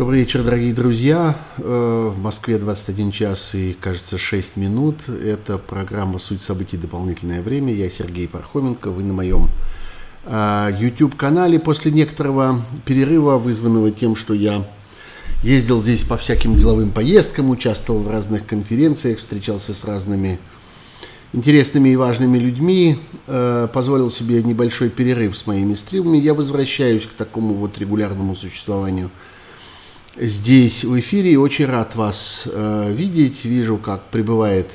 Добрый вечер, дорогие друзья. Э, в Москве 21 час и, кажется, 6 минут. Это программа «Суть событий. Дополнительное время». Я Сергей Пархоменко. Вы на моем э, YouTube-канале. После некоторого перерыва, вызванного тем, что я ездил здесь по всяким деловым поездкам, участвовал в разных конференциях, встречался с разными интересными и важными людьми, э, позволил себе небольшой перерыв с моими стримами. Я возвращаюсь к такому вот регулярному существованию – здесь в эфире. Очень рад вас э, видеть. Вижу, как прибывает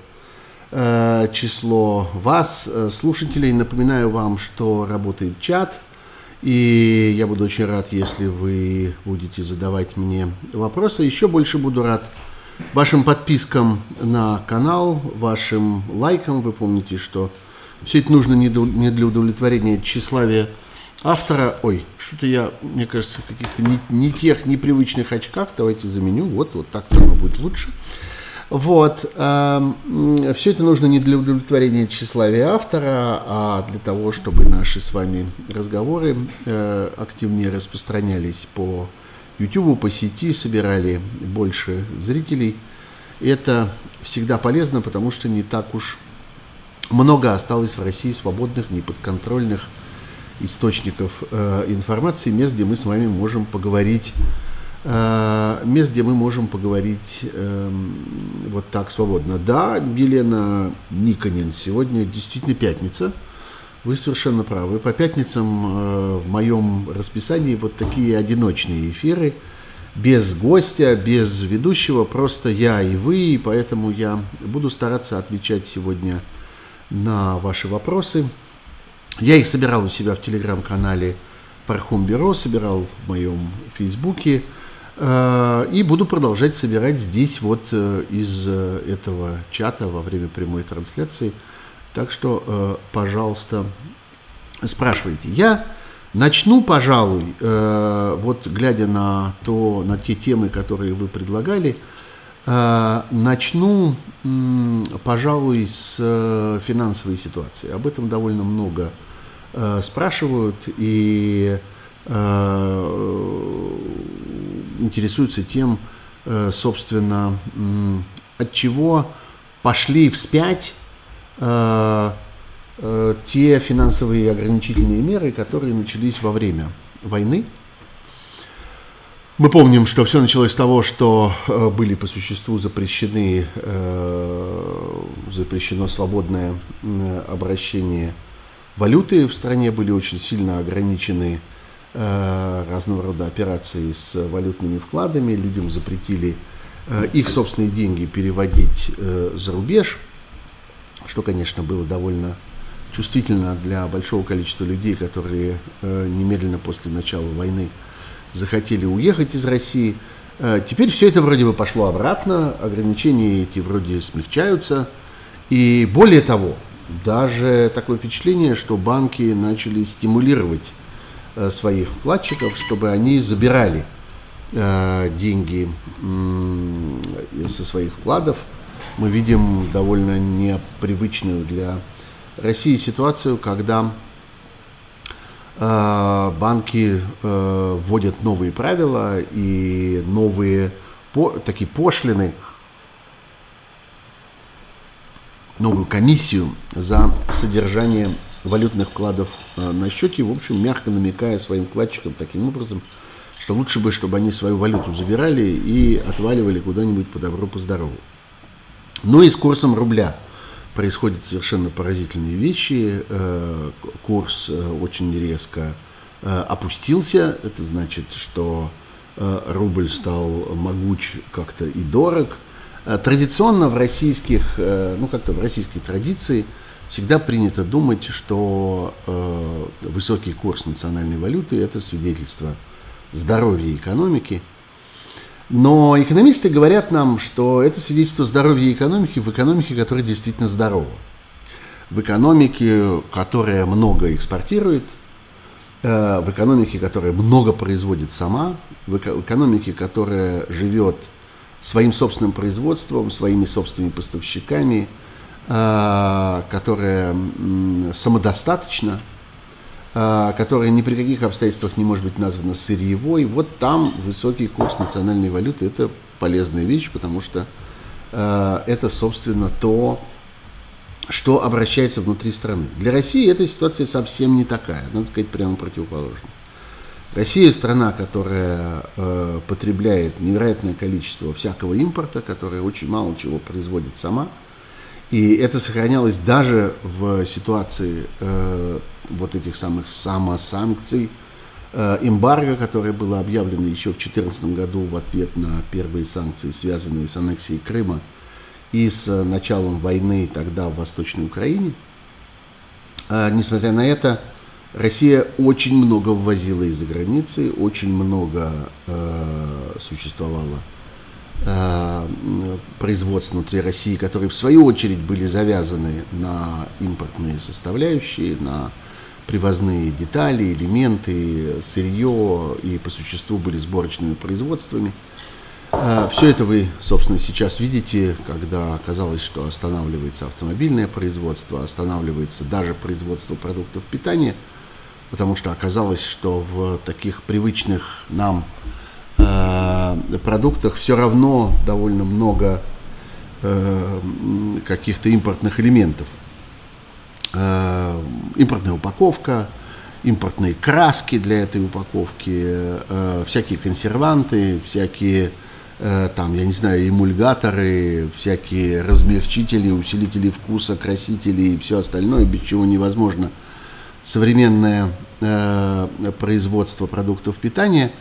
э, число вас, э, слушателей. Напоминаю вам, что работает чат. И я буду очень рад, если вы будете задавать мне вопросы. Еще больше буду рад вашим подпискам на канал, вашим лайкам. Вы помните, что все это нужно не для удовлетворения тщеславия автора, ой, что-то я, мне кажется, в каких-то не, не тех непривычных очках, давайте заменю, вот, вот так оно будет лучше. Вот, э, все это нужно не для удовлетворения тщеславия автора, а для того, чтобы наши с вами разговоры э, активнее распространялись по YouTube, по сети, собирали больше зрителей. Это всегда полезно, потому что не так уж много осталось в России свободных, неподконтрольных источников э, информации, мест, где мы с вами можем поговорить, э, мест, где мы можем поговорить э, вот так свободно. Да, Елена Никонин, сегодня действительно пятница, вы совершенно правы. По пятницам э, в моем расписании вот такие одиночные эфиры, без гостя, без ведущего, просто я и вы, и поэтому я буду стараться отвечать сегодня на ваши вопросы. Я их собирал у себя в телеграм-канале Пархум Бюро, собирал в моем фейсбуке э, и буду продолжать собирать здесь вот э, из э, этого чата во время прямой трансляции. Так что, пожалуйста, спрашивайте. Я начну, пожалуй, вот глядя на, то, на те темы, которые вы предлагали, начну, пожалуй, с финансовой ситуации. Об этом довольно много Э, спрашивают и э, интересуются тем, э, собственно, от чего пошли вспять те финансовые ограничительные меры, которые начались во время войны. Мы помним, что все началось с того, что были по существу запрещены, запрещено свободное обращение Валюты в стране были очень сильно ограничены э, разного рода операции с валютными вкладами. Людям запретили э, их собственные деньги переводить э, за рубеж, что, конечно, было довольно чувствительно для большого количества людей, которые э, немедленно после начала войны захотели уехать из России. Э, теперь все это вроде бы пошло обратно, ограничения эти вроде смягчаются. И более того, даже такое впечатление, что банки начали стимулировать э, своих вкладчиков, чтобы они забирали э, деньги со своих вкладов. Мы видим довольно непривычную для России ситуацию, когда э, банки вводят новые правила и новые такие пошлины – новую комиссию за содержание валютных вкладов э, на счете, в общем, мягко намекая своим вкладчикам таким образом, что лучше бы, чтобы они свою валюту забирали и отваливали куда-нибудь по добру, по здорову. Ну и с курсом рубля происходят совершенно поразительные вещи. Э, курс э, очень резко опустился. Это значит, что рубль стал могуч как-то и дорог – традиционно в российских, э, ну как-то в российской традиции всегда принято думать, что э, высокий курс национальной валюты – это свидетельство здоровья экономики. Но экономисты говорят нам, что это свидетельство здоровья экономики в экономике, которая действительно здорова. В экономике, которая много экспортирует, в экономике, которая много производит сама, в экономике, которая живет – своим собственным производством, своими собственными поставщиками, а, которая самодостаточна, которая ни при каких обстоятельствах не может быть названа сырьевой, вот там высокий курс национальной валюты – это полезная вещь, потому что это, собственно, то, что обращается внутри страны. Для России эта ситуация совсем не такая, надо сказать, прямо противоположная. Россия страна, которая э, потребляет невероятное количество всякого импорта, которая очень мало чего производит сама. И это сохранялось даже в ситуации э, вот этих самых самосанкций, э, эмбарго, которое было объявлено еще в 2014 году в ответ на первые санкции, связанные с аннексией Крыма и с началом войны тогда в Восточной Украине. Э, несмотря на это, Россия очень много ввозила из-за границы, очень много э, существовало э, производств внутри России, которые в свою очередь были завязаны на импортные составляющие, на привозные детали, элементы, сырье и по существу были сборочными производствами. Э, Все это вы, собственно, сейчас видите, когда оказалось, что останавливается автомобильное производство, останавливается даже производство продуктов питания – потому что оказалось, что в таких привычных нам э, продуктах все равно довольно много э, каких-то импортных элементов. Э, импортная упаковка, импортные краски для этой упаковки, э, всякие консерванты, всякие э, там, я не знаю, эмульгаторы, всякие размягчители, усилители вкуса, красители и все остальное, без чего невозможно современное э, производство продуктов питания.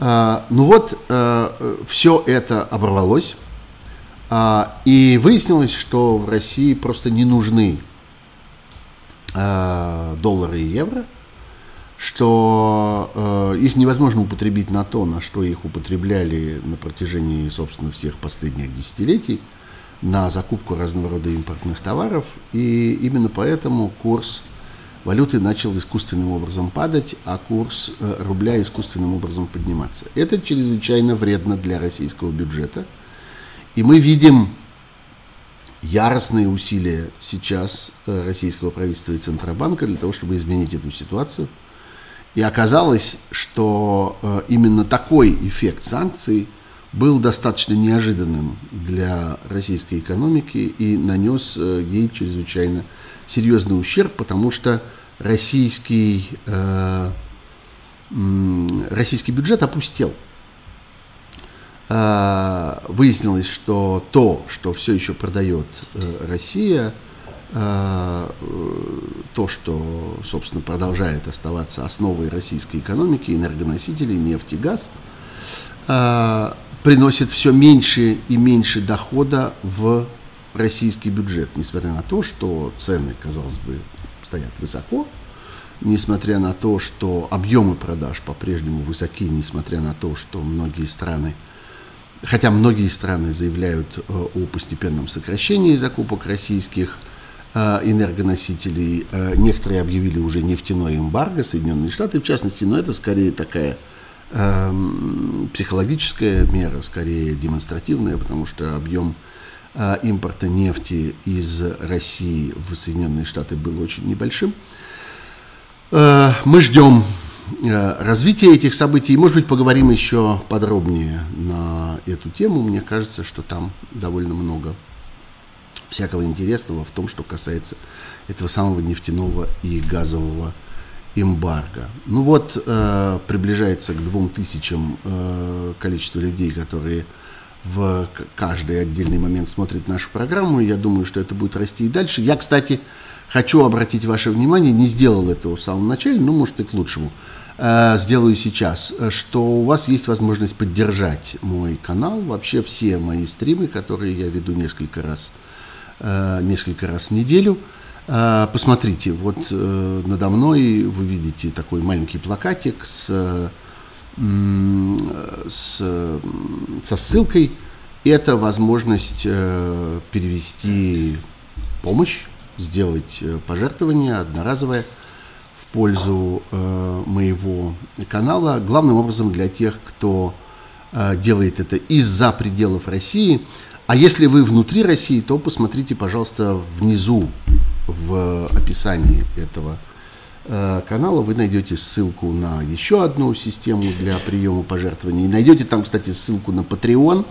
Э, ну вот, э, все это оборвалось, э, и выяснилось, что в России просто не нужны э, доллары и евро, что э, их невозможно употребить на то, на что их употребляли на протяжении, собственно, всех последних десятилетий, на закупку разного рода импортных товаров, и именно поэтому курс валюты начал искусственным образом падать, а курс э, рубля искусственным образом подниматься. Это чрезвычайно вредно для российского бюджета. И мы видим яростные усилия сейчас э, российского правительства и Центробанка для того, чтобы изменить эту ситуацию. И оказалось, что э, именно такой эффект санкций был достаточно неожиданным для российской экономики и нанес ей чрезвычайно серьезный ущерб, потому что российский, э, российский бюджет опустел. Э, выяснилось, что то, что все еще продает э, Россия, э, то, что, собственно, продолжает оставаться основой российской экономики, энергоносители, нефть и газ, э, приносит все меньше и меньше дохода в российский бюджет, несмотря на то, что цены, казалось бы, стоят высоко, несмотря на то, что объемы продаж по-прежнему высоки, несмотря на то, что многие страны, хотя многие страны заявляют э, о постепенном сокращении закупок российских э, энергоносителей, э, некоторые объявили уже нефтяной эмбарго, Соединенные Штаты в частности, но это скорее такая эм, психологическая мера, скорее демонстративная, потому что объем импорта нефти из России в Соединенные Штаты был очень небольшим. А, мы ждем а, развития этих событий. Может быть, поговорим еще подробнее на эту тему. Мне кажется, что там довольно много всякого интересного в том, что касается этого самого нефтяного и газового эмбарго. Ну вот, приближается к двум тысячам количество людей, которые в каждый отдельный момент смотрит нашу программу. Я думаю, что это будет расти и дальше. Я, кстати, хочу обратить ваше внимание, не сделал этого в самом начале, но может и к лучшему. Э, сделаю сейчас, что у вас есть возможность поддержать мой канал, вообще все мои стримы, которые я веду несколько раз, э, несколько раз в неделю. Э, посмотрите, вот надо мной вы видите такой маленький плакатик с с, со ссылкой. Это возможность э, перевести помощь, сделать э, пожертвование одноразовое в пользу э, моего канала. Главным образом для тех, кто делает это из-за пределов России. А если вы внутри России, то посмотрите, пожалуйста, внизу в описании этого канала вы найдете ссылку на еще одну систему для приема пожертвований. Найдете там, кстати, ссылку на Patreon.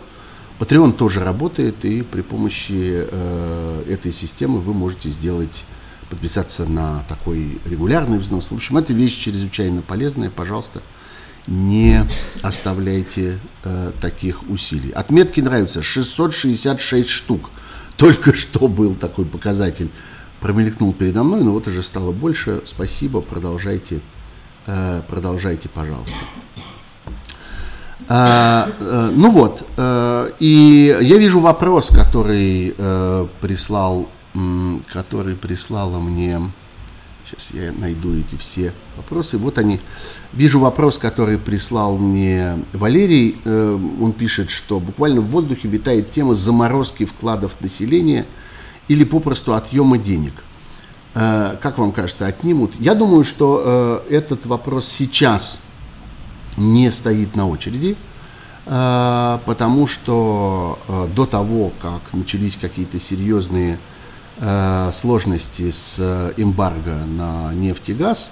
Patreon тоже работает, и при помощи этой системы вы можете сделать подписаться на такой регулярный взнос. В общем, эта вещь чрезвычайно полезная. Пожалуйста, не оставляйте э, таких усилий. Отметки нравятся. 666 штук. Только что был такой показатель. Промелькнул передо мной, но вот уже стало больше. Спасибо, продолжайте, э, продолжайте, пожалуйста. А, э, ну вот, э, и я вижу вопрос, который прислал который прислала мне, сейчас я найду эти все вопросы, вот они. Вижу вопрос, который прислал мне Валерий, он пишет, что буквально в воздухе витает тема заморозки вкладов населения или попросту отъема денег. Э, как вам кажется, отнимут? Я думаю, что э, этот вопрос сейчас не стоит на очереди, потому что до того, как начались какие-то серьезные Э, сложности с э, эмбарго на нефть и газ,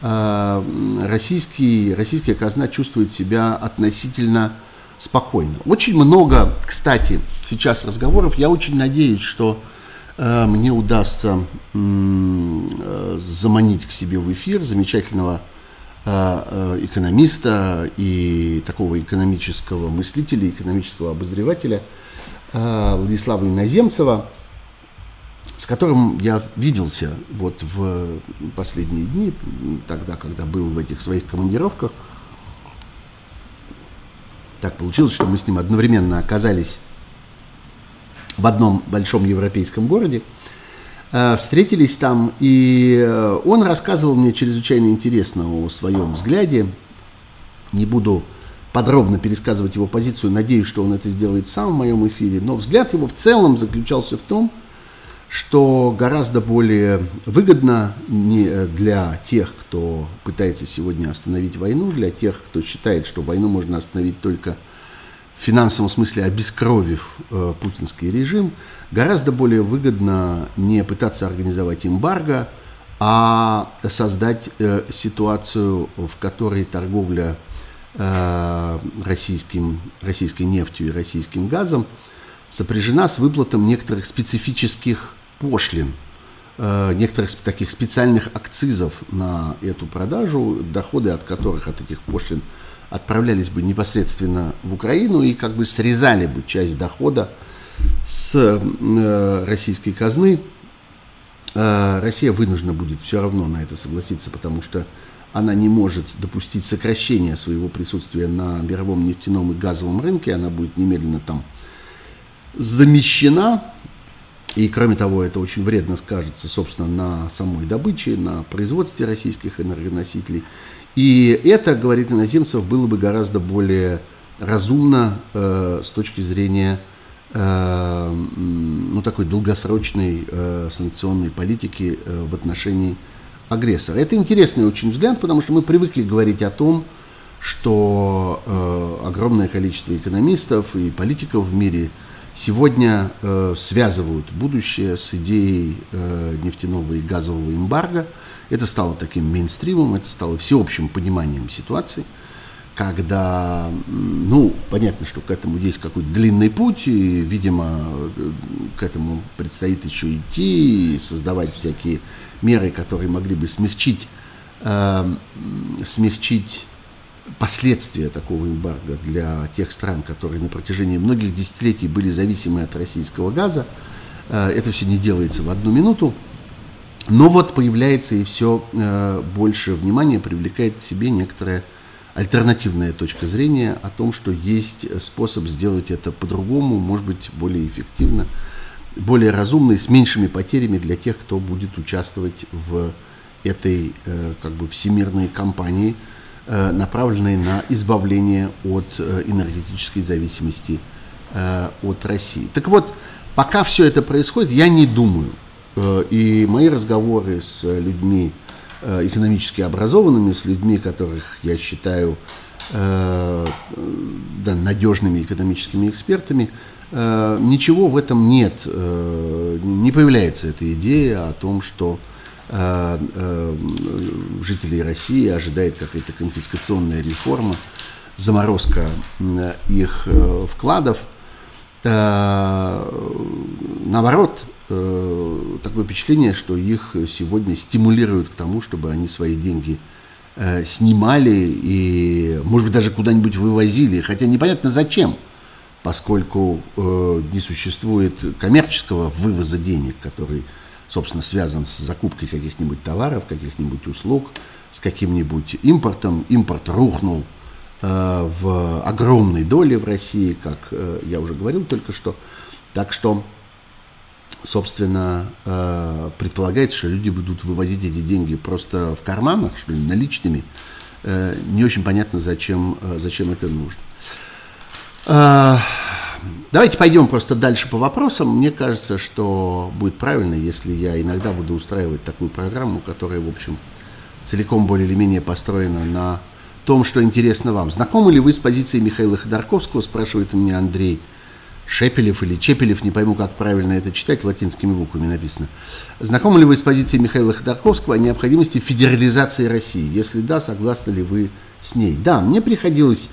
э, российский, российская казна чувствует себя относительно спокойно. Очень много, кстати, сейчас разговоров. Я очень надеюсь, что мне удастся заманить к себе в эфир замечательного экономиста и такого экономического мыслителя, экономического обозревателя Владислава Иноземцева – с которым я виделся вот в последние дни, тогда, когда был в этих своих командировках. Так получилось, что мы с ним одновременно оказались в одном большом европейском городе, э, встретились там, и э, он рассказывал мне чрезвычайно интересно о своем взгляде. Не буду подробно пересказывать его позицию, надеюсь, что он это сделает сам в моем эфире, но взгляд его в целом заключался в том, что гораздо более выгодно не для тех, кто пытается сегодня остановить войну, для тех, кто считает, что войну можно остановить только в финансовом смысле обескровив э, путинский режим, гораздо более выгодно не пытаться организовать эмбарго, а создать э, ситуацию, в которой торговля э, российским, российской нефтью и российским газом сопряжена с выплатом некоторых специфических пошлин, э, некоторых таких специальных акцизов на эту продажу, доходы от которых, от этих пошлин, отправлялись бы непосредственно в Украину и как бы срезали бы часть дохода с э, российской казны. Э, Россия вынуждена будет все равно на это согласиться, потому что она не может допустить сокращения своего присутствия на мировом нефтяном и газовом рынке, она будет немедленно там замещена и кроме того, это очень вредно скажется, собственно, на самой добыче, на производстве российских энергоносителей. И это, говорит иноземцев, было бы гораздо более разумно э, с точки зрения э, ну, такой долгосрочной э, санкционной политики э, в отношении агрессора. Это интересный очень взгляд, потому что мы привыкли говорить о том, что э, огромное количество экономистов и политиков в мире – сегодня э, связывают будущее с идеей э, нефтяного и газового эмбарго. Это стало таким мейнстримом, это стало всеобщим пониманием ситуации, когда, ну, понятно, что к этому есть какой-то длинный путь, и, видимо, э, к этому предстоит еще идти, и создавать всякие меры, которые могли бы смягчить, э, смягчить последствия такого эмбарго для тех стран, которые на протяжении многих десятилетий были зависимы от российского газа. Э, это все не делается в одну минуту. Но вот появляется и все э, больше внимания привлекает к себе некоторая альтернативная точка зрения о том, что есть способ сделать это по-другому, может быть, более эффективно, более разумно и с меньшими потерями для тех, кто будет участвовать в этой э, как бы всемирной кампании – Э, направленные на избавление от э, энергетической зависимости э, от России. Так вот, пока все это происходит, я не думаю, и мои разговоры с людьми экономически образованными, с людьми, которых я считаю да, надежными экономическими экспертами, ничего в этом нет, не появляется эта идея о том, что э, э, жителей России ожидает какая-то конфискационная реформа, заморозка их вкладов. Наоборот, такое впечатление, что их сегодня стимулируют к тому, чтобы они свои деньги снимали и, может быть, даже куда-нибудь вывозили, хотя непонятно зачем – поскольку э, не существует коммерческого вывоза денег, который, собственно, связан с закупкой каких-нибудь товаров, каких-нибудь услуг, с каким-нибудь импортом. Импорт рухнул э, в огромной доле в России, как э, я уже говорил только что. Так что, собственно, э, предполагается, что люди будут вывозить эти деньги просто в карманах, что ли, наличными. Э, не очень понятно, зачем, э, зачем это нужно. Давайте пойдем просто дальше по вопросам. Мне кажется, что будет правильно, если я иногда буду устраивать такую программу, которая, в общем, целиком более или менее построена на том, что интересно вам. Знакомы ли вы с позицией Михаила Ходорковского, спрашивает у меня Андрей Шепелев или Чепелев, не пойму, как правильно это читать, латинскими буквами написано. Знакомы ли вы с позицией Михаила Ходорковского о необходимости федерализации России? Если да, согласны ли вы с ней? Да, мне приходилось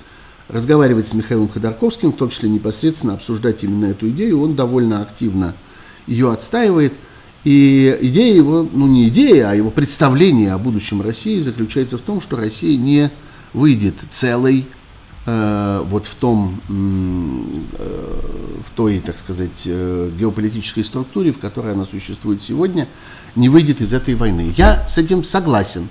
разговаривать с Михаилом Ходорковским, в том числе непосредственно обсуждать именно эту идею. Он довольно активно ее отстаивает. И идея его, ну не идея, а его представление о будущем России заключается в том, что Россия не выйдет целой вот в том, э, в той, так сказать, э, геополитической структуре, в которой она существует сегодня, не выйдет из этой войны. Я с этим согласен.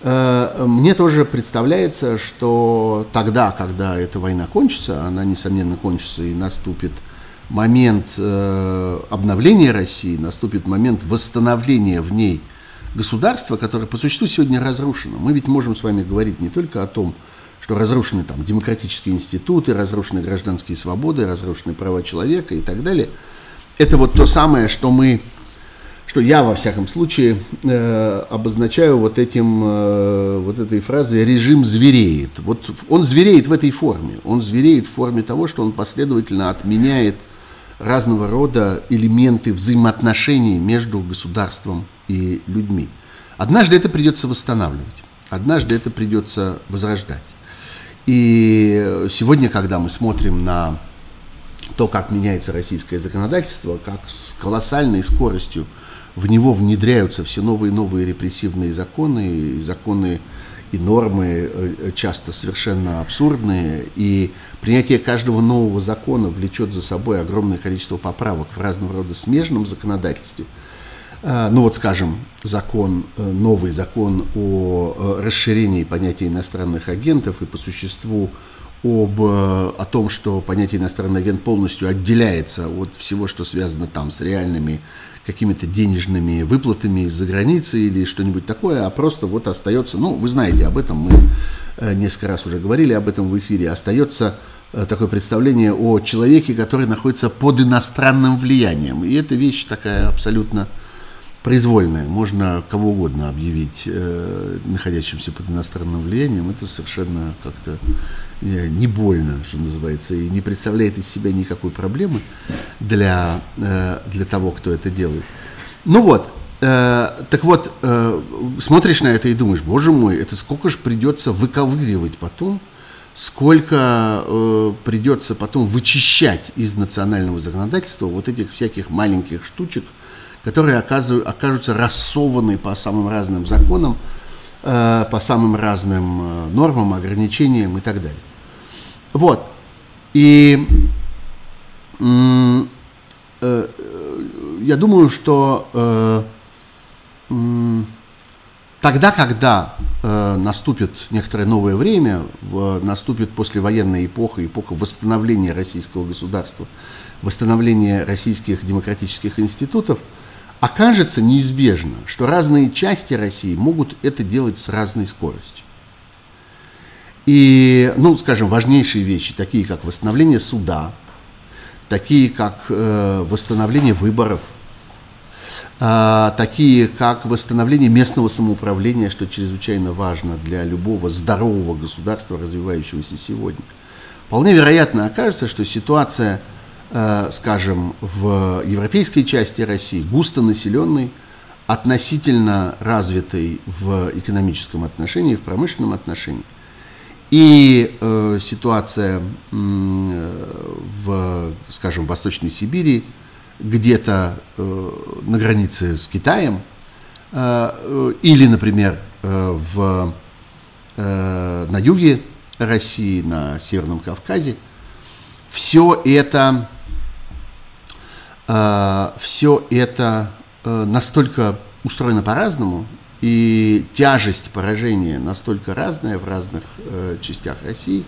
Э, мне тоже представляется, что тогда, когда эта война кончится, она, несомненно, кончится и наступит момент э, обновления России, наступит момент восстановления в ней государства, которое по существу сегодня разрушено. Мы ведь можем с вами говорить не только о том, разрушены там демократические институты, разрушены гражданские свободы, разрушены права человека и так далее. Это вот то самое, что мы что я во всяком случае э, обозначаю вот этим э, вот этой фразой режим звереет. Вот он звереет в этой форме. Он звереет в форме того, что он последовательно отменяет разного рода элементы взаимоотношений между государством и людьми. Однажды это придется восстанавливать, однажды это придется возрождать. И сегодня, когда мы смотрим на то, как меняется российское законодательство, как с колоссальной скоростью в него внедряются все новые и новые репрессивные законы, и законы и нормы э, часто совершенно абсурдные, и принятие каждого нового закона влечет за собой огромное количество поправок в разного рода смежном законодательстве. А, ну вот, скажем, закон, э, новый закон о э, расширении понятия иностранных агентов и по существу об, о том, что понятие иностранный агент полностью отделяется от всего, что связано там с реальными какими-то денежными выплатами из-за границы или что-нибудь такое, а просто вот остается, ну, вы знаете об этом, мы э, несколько раз уже говорили об этом в эфире, остается э, такое представление о человеке, который находится под иностранным влиянием. И эта вещь такая абсолютно произвольная. Можно кого угодно объявить э, находящимся под иностранным влиянием. Это совершенно как-то Э, не больно, что называется, и не представляет из себя никакой проблемы для, э, для того, кто это делает. Ну вот, э, так вот, смотришь на это и думаешь, боже мой, это сколько же придется выковыривать потом, сколько придется потом вычищать из национального законодательства вот этих всяких маленьких штучек, которые окажутся рассованы по самым разным законам, по самым разным нормам, ограничениям и так далее. Вот. И э, я думаю, что э, тогда, когда э, наступит некоторое новое время, наступит послевоенная эпоха, эпоха восстановления российского государства, восстановления российских демократических институтов, окажется неизбежно, что разные части России могут это делать с разной скоростью. И, ну, скажем, важнейшие вещи, такие как восстановление суда, такие как э, восстановление выборов, э, такие как восстановление местного самоуправления, что чрезвычайно важно для любого здорового государства, развивающегося сегодня. Вполне вероятно окажется, что ситуация, скажем, в европейской части России, густонаселенной, относительно развитой в экономическом отношении, в промышленном отношении. И э, ситуация э, в, скажем, в Восточной Сибири, где-то э, на границе с Китаем, э, э или, например, э, в, э, на юге России, на Северном Кавказе, все это, э, все это э, настолько устроено по-разному, и тяжесть поражения настолько разная в разных э, частях России,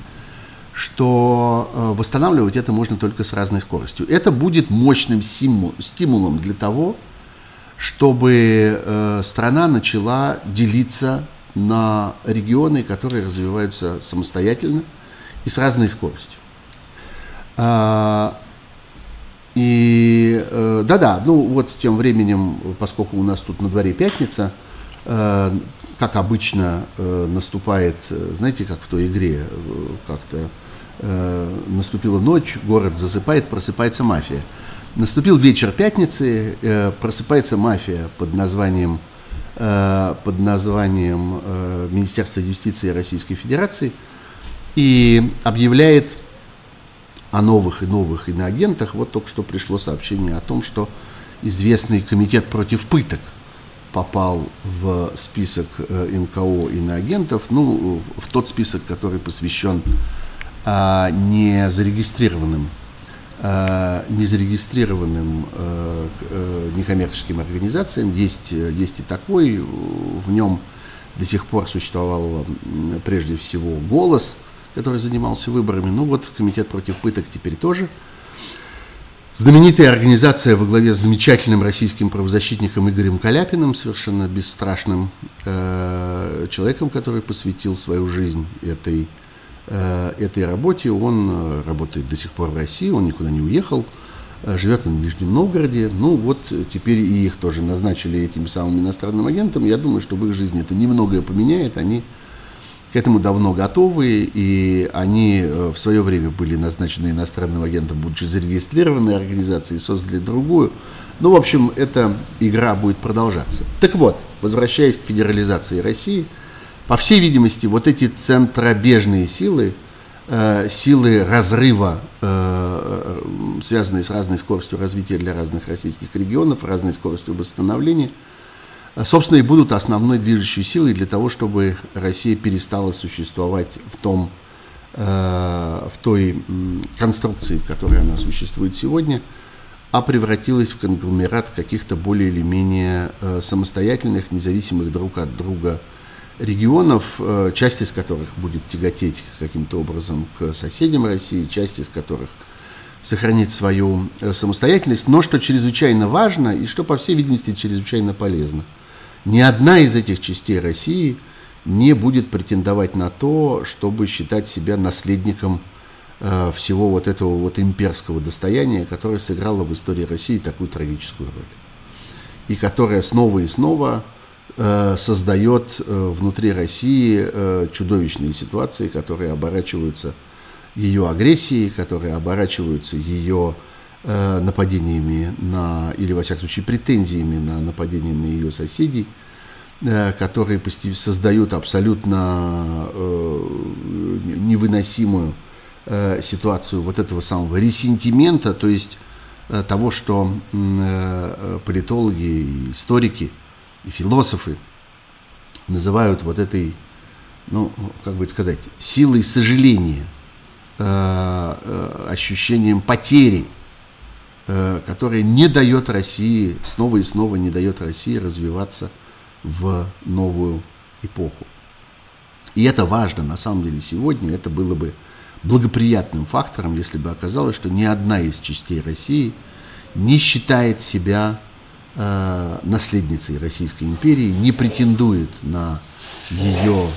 что э, восстанавливать это можно только с разной скоростью. Это будет мощным стимулом для того, чтобы страна начала делиться на регионы, которые развиваются самостоятельно и с разной скоростью. А, и э, да-да, ну вот тем временем, поскольку у нас тут на дворе пятница, Э, как обычно э, наступает, э, знаете, как в той игре, как-то наступила ночь, город засыпает, просыпается мафия. Наступил вечер пятницы, просыпается мафия под названием, под названием Министерства юстиции Российской Федерации и объявляет о новых и новых иноагентах. Вот только что пришло сообщение о том, что известный комитет против пыток – попал в список э, НКО иноагентов, ну, в тот список, который посвящен а, не зарегистрированным, а, незарегистрированным а, некоммерческим организациям. Есть, есть и такой, в нем до сих пор существовал прежде всего «Голос», который занимался выборами. Ну вот комитет против пыток теперь тоже – Знаменитая организация во главе с замечательным российским правозащитником Игорем Каляпиным, совершенно бесстрашным э, человеком, который посвятил свою жизнь этой, э, этой работе. Он э, работает до сих пор в России, он никуда не уехал, э, живет на Нижнем Новгороде. Ну вот теперь и их тоже назначили этим самым иностранным агентом. Я думаю, что в их жизни это немногое поменяет. Они к этому давно готовы, и они э, в свое время были назначены иностранным агентом, будучи зарегистрированной организацией, создали другую. Ну, в общем, эта игра будет продолжаться. Так вот, возвращаясь к федерализации России, по всей видимости, вот эти центробежные силы, э, силы разрыва, э, связанные с разной скоростью развития для разных российских регионов, разной скоростью восстановления – собственно, и будут основной движущей силой для того, чтобы Россия перестала существовать в том, э, в той конструкции, в которой она существует сегодня, а превратилась в конгломерат каких-то более или менее э, самостоятельных, независимых друг от друга регионов, э, часть из которых будет тяготеть каким-то образом к соседям России, часть из которых сохранит свою самостоятельность, но что чрезвычайно важно и что, по всей видимости, чрезвычайно полезно – ни одна из этих частей России не будет претендовать на то, чтобы считать себя наследником э, всего вот этого вот имперского достояния, которое сыграло в истории России такую трагическую роль. И которое снова и снова э, создает э, внутри России чудовищные ситуации, которые оборачиваются ее агрессией, которые оборачиваются ее Э, нападениями на, или во всяком случае претензиями на нападение на ее соседей, э, которые создают абсолютно э, невыносимую ситуацию вот этого самого ресентимента, то есть того, что политологи, историки и философы называют вот этой, ну, как бы сказать, силой сожаления, ощущением потери – Э, которая не дает России, снова и снова не дает России развиваться в новую эпоху. И это важно, на самом деле, сегодня. Это было бы благоприятным фактором, если бы оказалось, что ни одна из частей России не считает себя э, наследницей Российской империи, не претендует на ее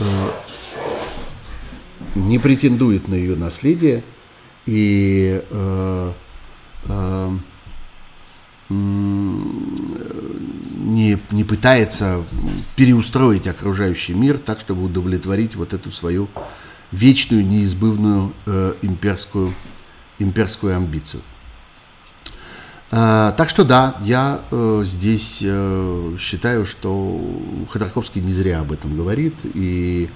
э, не претендует на ее наследие и э, не, не пытается переустроить окружающий мир так, чтобы удовлетворить вот эту свою вечную, неизбывную э, имперскую, имперскую амбицию. А, так что да, я э, здесь э, считаю, что Ходорковский не зря об этом говорит, и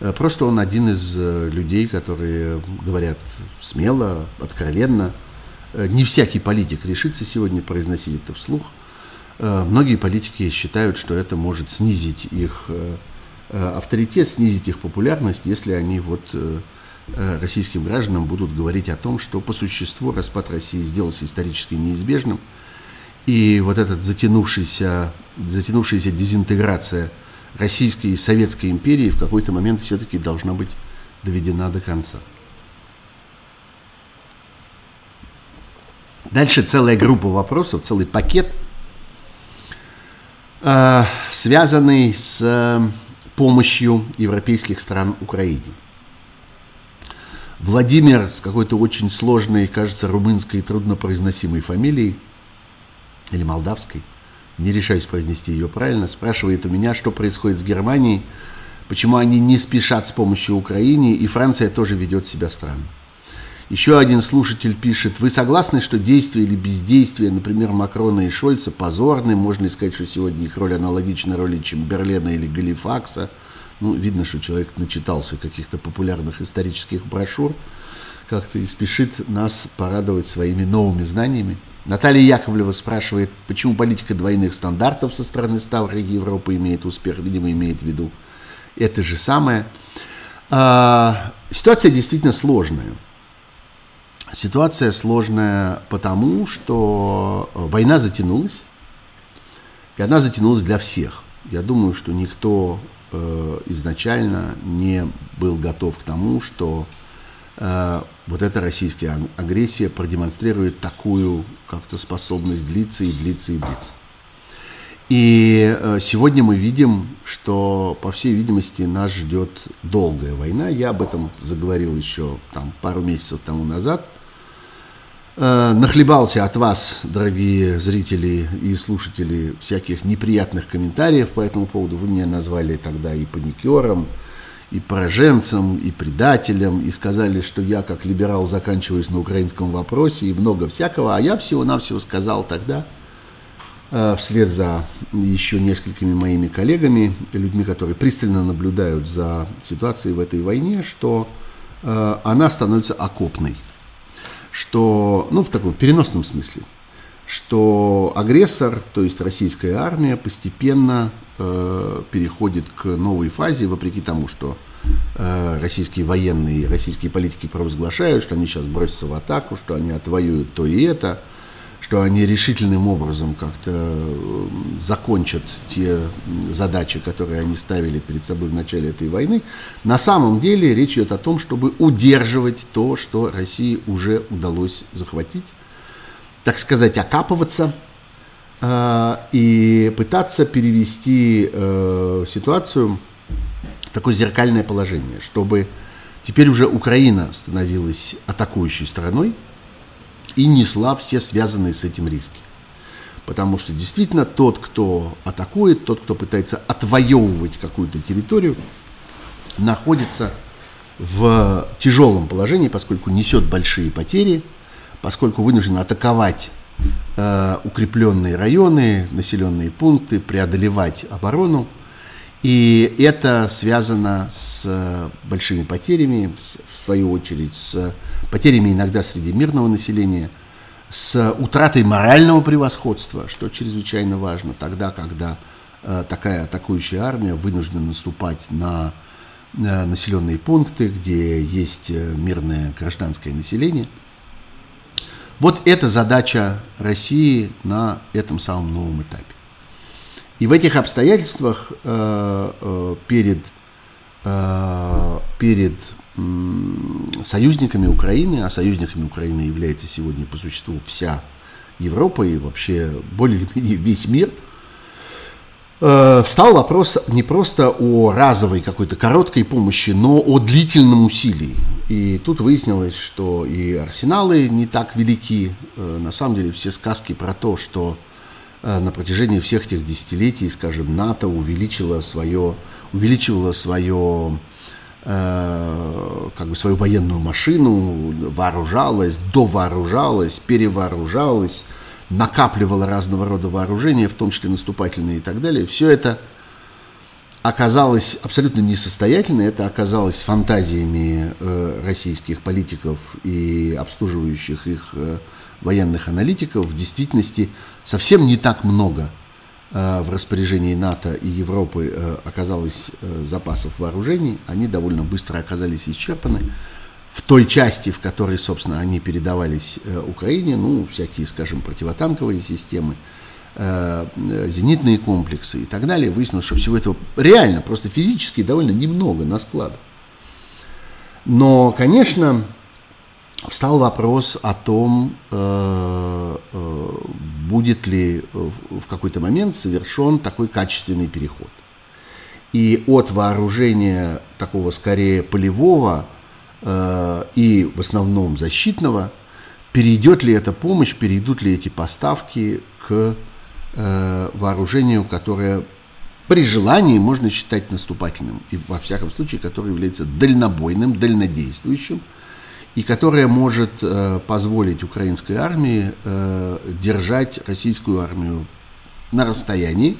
э, просто он один из э, людей, которые говорят смело, откровенно. Э, не всякий политик решится сегодня произносить это вслух. Э, многие политики считают, что это может снизить их э, э авторитет, снизить их популярность, если они вот э, Э, российским гражданам будут говорить о том, что по существу распад России сделался исторически неизбежным, и вот эта затянувшаяся, затянувшаяся дезинтеграция Российской и Советской империи в какой-то момент все-таки должна быть доведена до конца. Дальше целая группа вопросов, целый пакет, э, связанный с помощью европейских стран Украине. Владимир с какой-то очень сложной, кажется, румынской труднопроизносимой фамилией, или молдавской, не решаюсь произнести ее правильно, спрашивает у меня, что происходит с Германией, почему они не спешат с помощью Украине, и Франция тоже ведет себя странно. Еще один слушатель пишет, вы согласны, что действие или бездействие, например, Макрона и Шольца позорны? Можно сказать, что сегодня их роль аналогична роли Чемберлена или Галифакса – ну, видно, что человек начитался каких-то популярных исторических брошюр, как-то и спешит нас порадовать своими новыми знаниями. Наталья Яковлева спрашивает, почему политика двойных стандартов со стороны Ставры Европы имеет успех, видимо, имеет в виду это же самое. А, ситуация действительно сложная. Ситуация сложная потому, что война затянулась, и она затянулась для всех. Я думаю, что никто э, изначально не был готов к тому, что э, вот эта российская агрессия продемонстрирует такую как-то способность длиться и длиться и длиться. И э, сегодня мы видим, что, по всей видимости, нас ждет долгая война. Я об этом заговорил еще там, пару месяцев тому назад – Э, нахлебался от вас, дорогие зрители и слушатели, всяких неприятных комментариев по этому поводу. Вы меня назвали тогда и паникером, и пораженцем, и предателем, и сказали, что я как либерал заканчиваюсь на украинском вопросе, и много всякого. А я всего-навсего сказал тогда, э, вслед за еще несколькими моими коллегами, людьми, которые пристально наблюдают за ситуацией в этой войне, что э, она становится окопной что, ну, в таком переносном смысле, что агрессор, то есть российская армия, постепенно э, переходит к новой фазе, вопреки тому, что э, российские военные, российские политики провозглашают, что они сейчас бросятся в атаку, что они отвоюют то и это – что они решительным образом как-то э, закончат те задачи, которые они ставили перед собой в начале этой войны. На самом деле речь идет о том, чтобы удерживать то, что России уже удалось захватить, так сказать, окапываться э, и пытаться перевести э, ситуацию в такое зеркальное положение, чтобы теперь уже Украина становилась атакующей стороной, и несла все связанные с этим риски. Потому что действительно тот, кто атакует, тот, кто пытается отвоевывать какую-то территорию, находится в тяжелом положении, поскольку несет большие потери, поскольку вынужден атаковать э, укрепленные районы, населенные пункты, преодолевать оборону. И это связано с большими потерями, с, свою очередь, с потерями иногда среди мирного населения, с утратой морального превосходства, что чрезвычайно важно тогда, когда э, такая атакующая армия вынуждена наступать на э, населенные пункты, где есть э, мирное гражданское население. Вот это задача России на этом самом новом этапе. И в этих обстоятельствах э, э, перед, э, перед союзниками Украины, а союзниками Украины является сегодня по существу вся Европа и вообще более или менее весь мир, э, встал вопрос не просто о разовой какой-то короткой помощи, но о длительном усилии. И тут выяснилось, что и арсеналы не так велики. Э, на самом деле все сказки про то, что э, на протяжении всех этих десятилетий, скажем, НАТО увеличило свое, увеличивало свое как бы свою военную машину, вооружалась, довооружалась, перевооружалась, накапливала разного рода вооружения, в том числе наступательные и так далее. Все это оказалось абсолютно несостоятельно, это оказалось фантазиями э, российских политиков и обслуживающих их э, военных аналитиков. В действительности совсем не так много э, в распоряжении НАТО и Европы э, оказалось э, запасов вооружений. Они довольно быстро оказались исчерпаны в той части, в которой, собственно, они передавались э, Украине, ну, всякие, скажем, противотанковые системы, э, э, зенитные комплексы и так далее, выяснилось, что всего этого реально, просто физически довольно немного на складах. Но, конечно, встал вопрос о том, будет ли в какой-то момент совершен такой качественный переход. И от вооружения такого скорее полевого, Э, и в основном защитного, перейдет ли эта помощь, перейдут ли эти поставки к э, вооружению, которое при желании можно считать наступательным, и во всяком случае, которое является дальнобойным, дальнодействующим, и которое может э, позволить украинской армии э, держать российскую армию на расстоянии,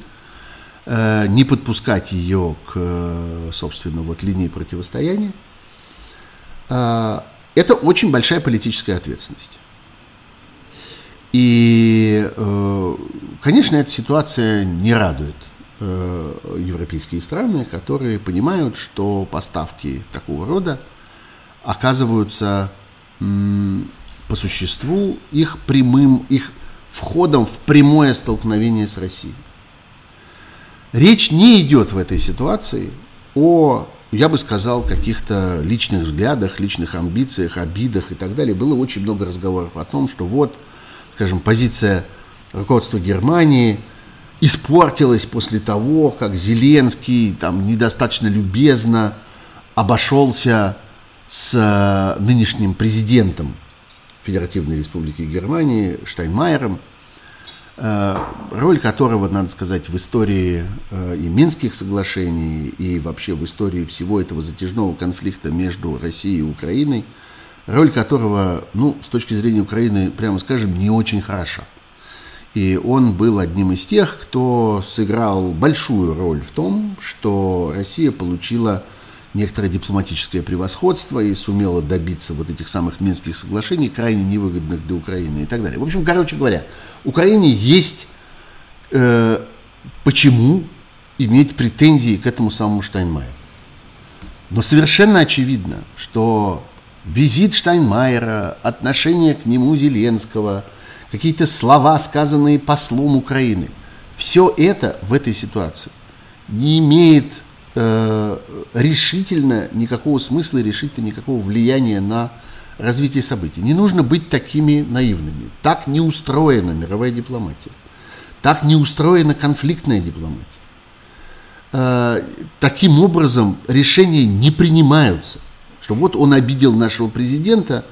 э, не подпускать ее к, собственно, вот линии противостояния, а, это очень большая политическая ответственность. И, э, конечно, эта ситуация не радует э, европейские страны, которые понимают, что поставки такого рода оказываются по существу их прямым, их входом в прямое столкновение с Россией. Речь не идет в этой ситуации о я бы сказал, каких-то личных взглядах, личных амбициях, обидах и так далее. Было очень много разговоров о том, что вот, скажем, позиция руководства Германии испортилась после того, как Зеленский там недостаточно любезно обошелся с э, нынешним президентом Федеративной Республики Германии Штайнмайером, Э, роль которого, надо сказать, в истории э, и Минских соглашений, и вообще в истории всего этого затяжного конфликта между Россией и Украиной, роль которого, ну, с точки зрения Украины, прямо скажем, не очень хороша. И он был одним из тех, кто сыграл большую роль в том, что Россия получила некоторое дипломатическое превосходство и сумела добиться вот этих самых Минских соглашений, крайне невыгодных для Украины и так далее. В общем, короче говоря, Украине есть э, почему иметь претензии к этому самому Штайнмайеру. Но совершенно очевидно, что визит Штайнмайера, отношение к нему Зеленского, какие-то слова, сказанные послом Украины, все это в этой ситуации не имеет э, решительно никакого смысла, решительно никакого влияния на развитие событий. Не нужно быть такими наивными. Так не устроена мировая дипломатия. Так не устроена конфликтная дипломатия. Э, таким образом решения не принимаются. Что вот он обидел нашего президента,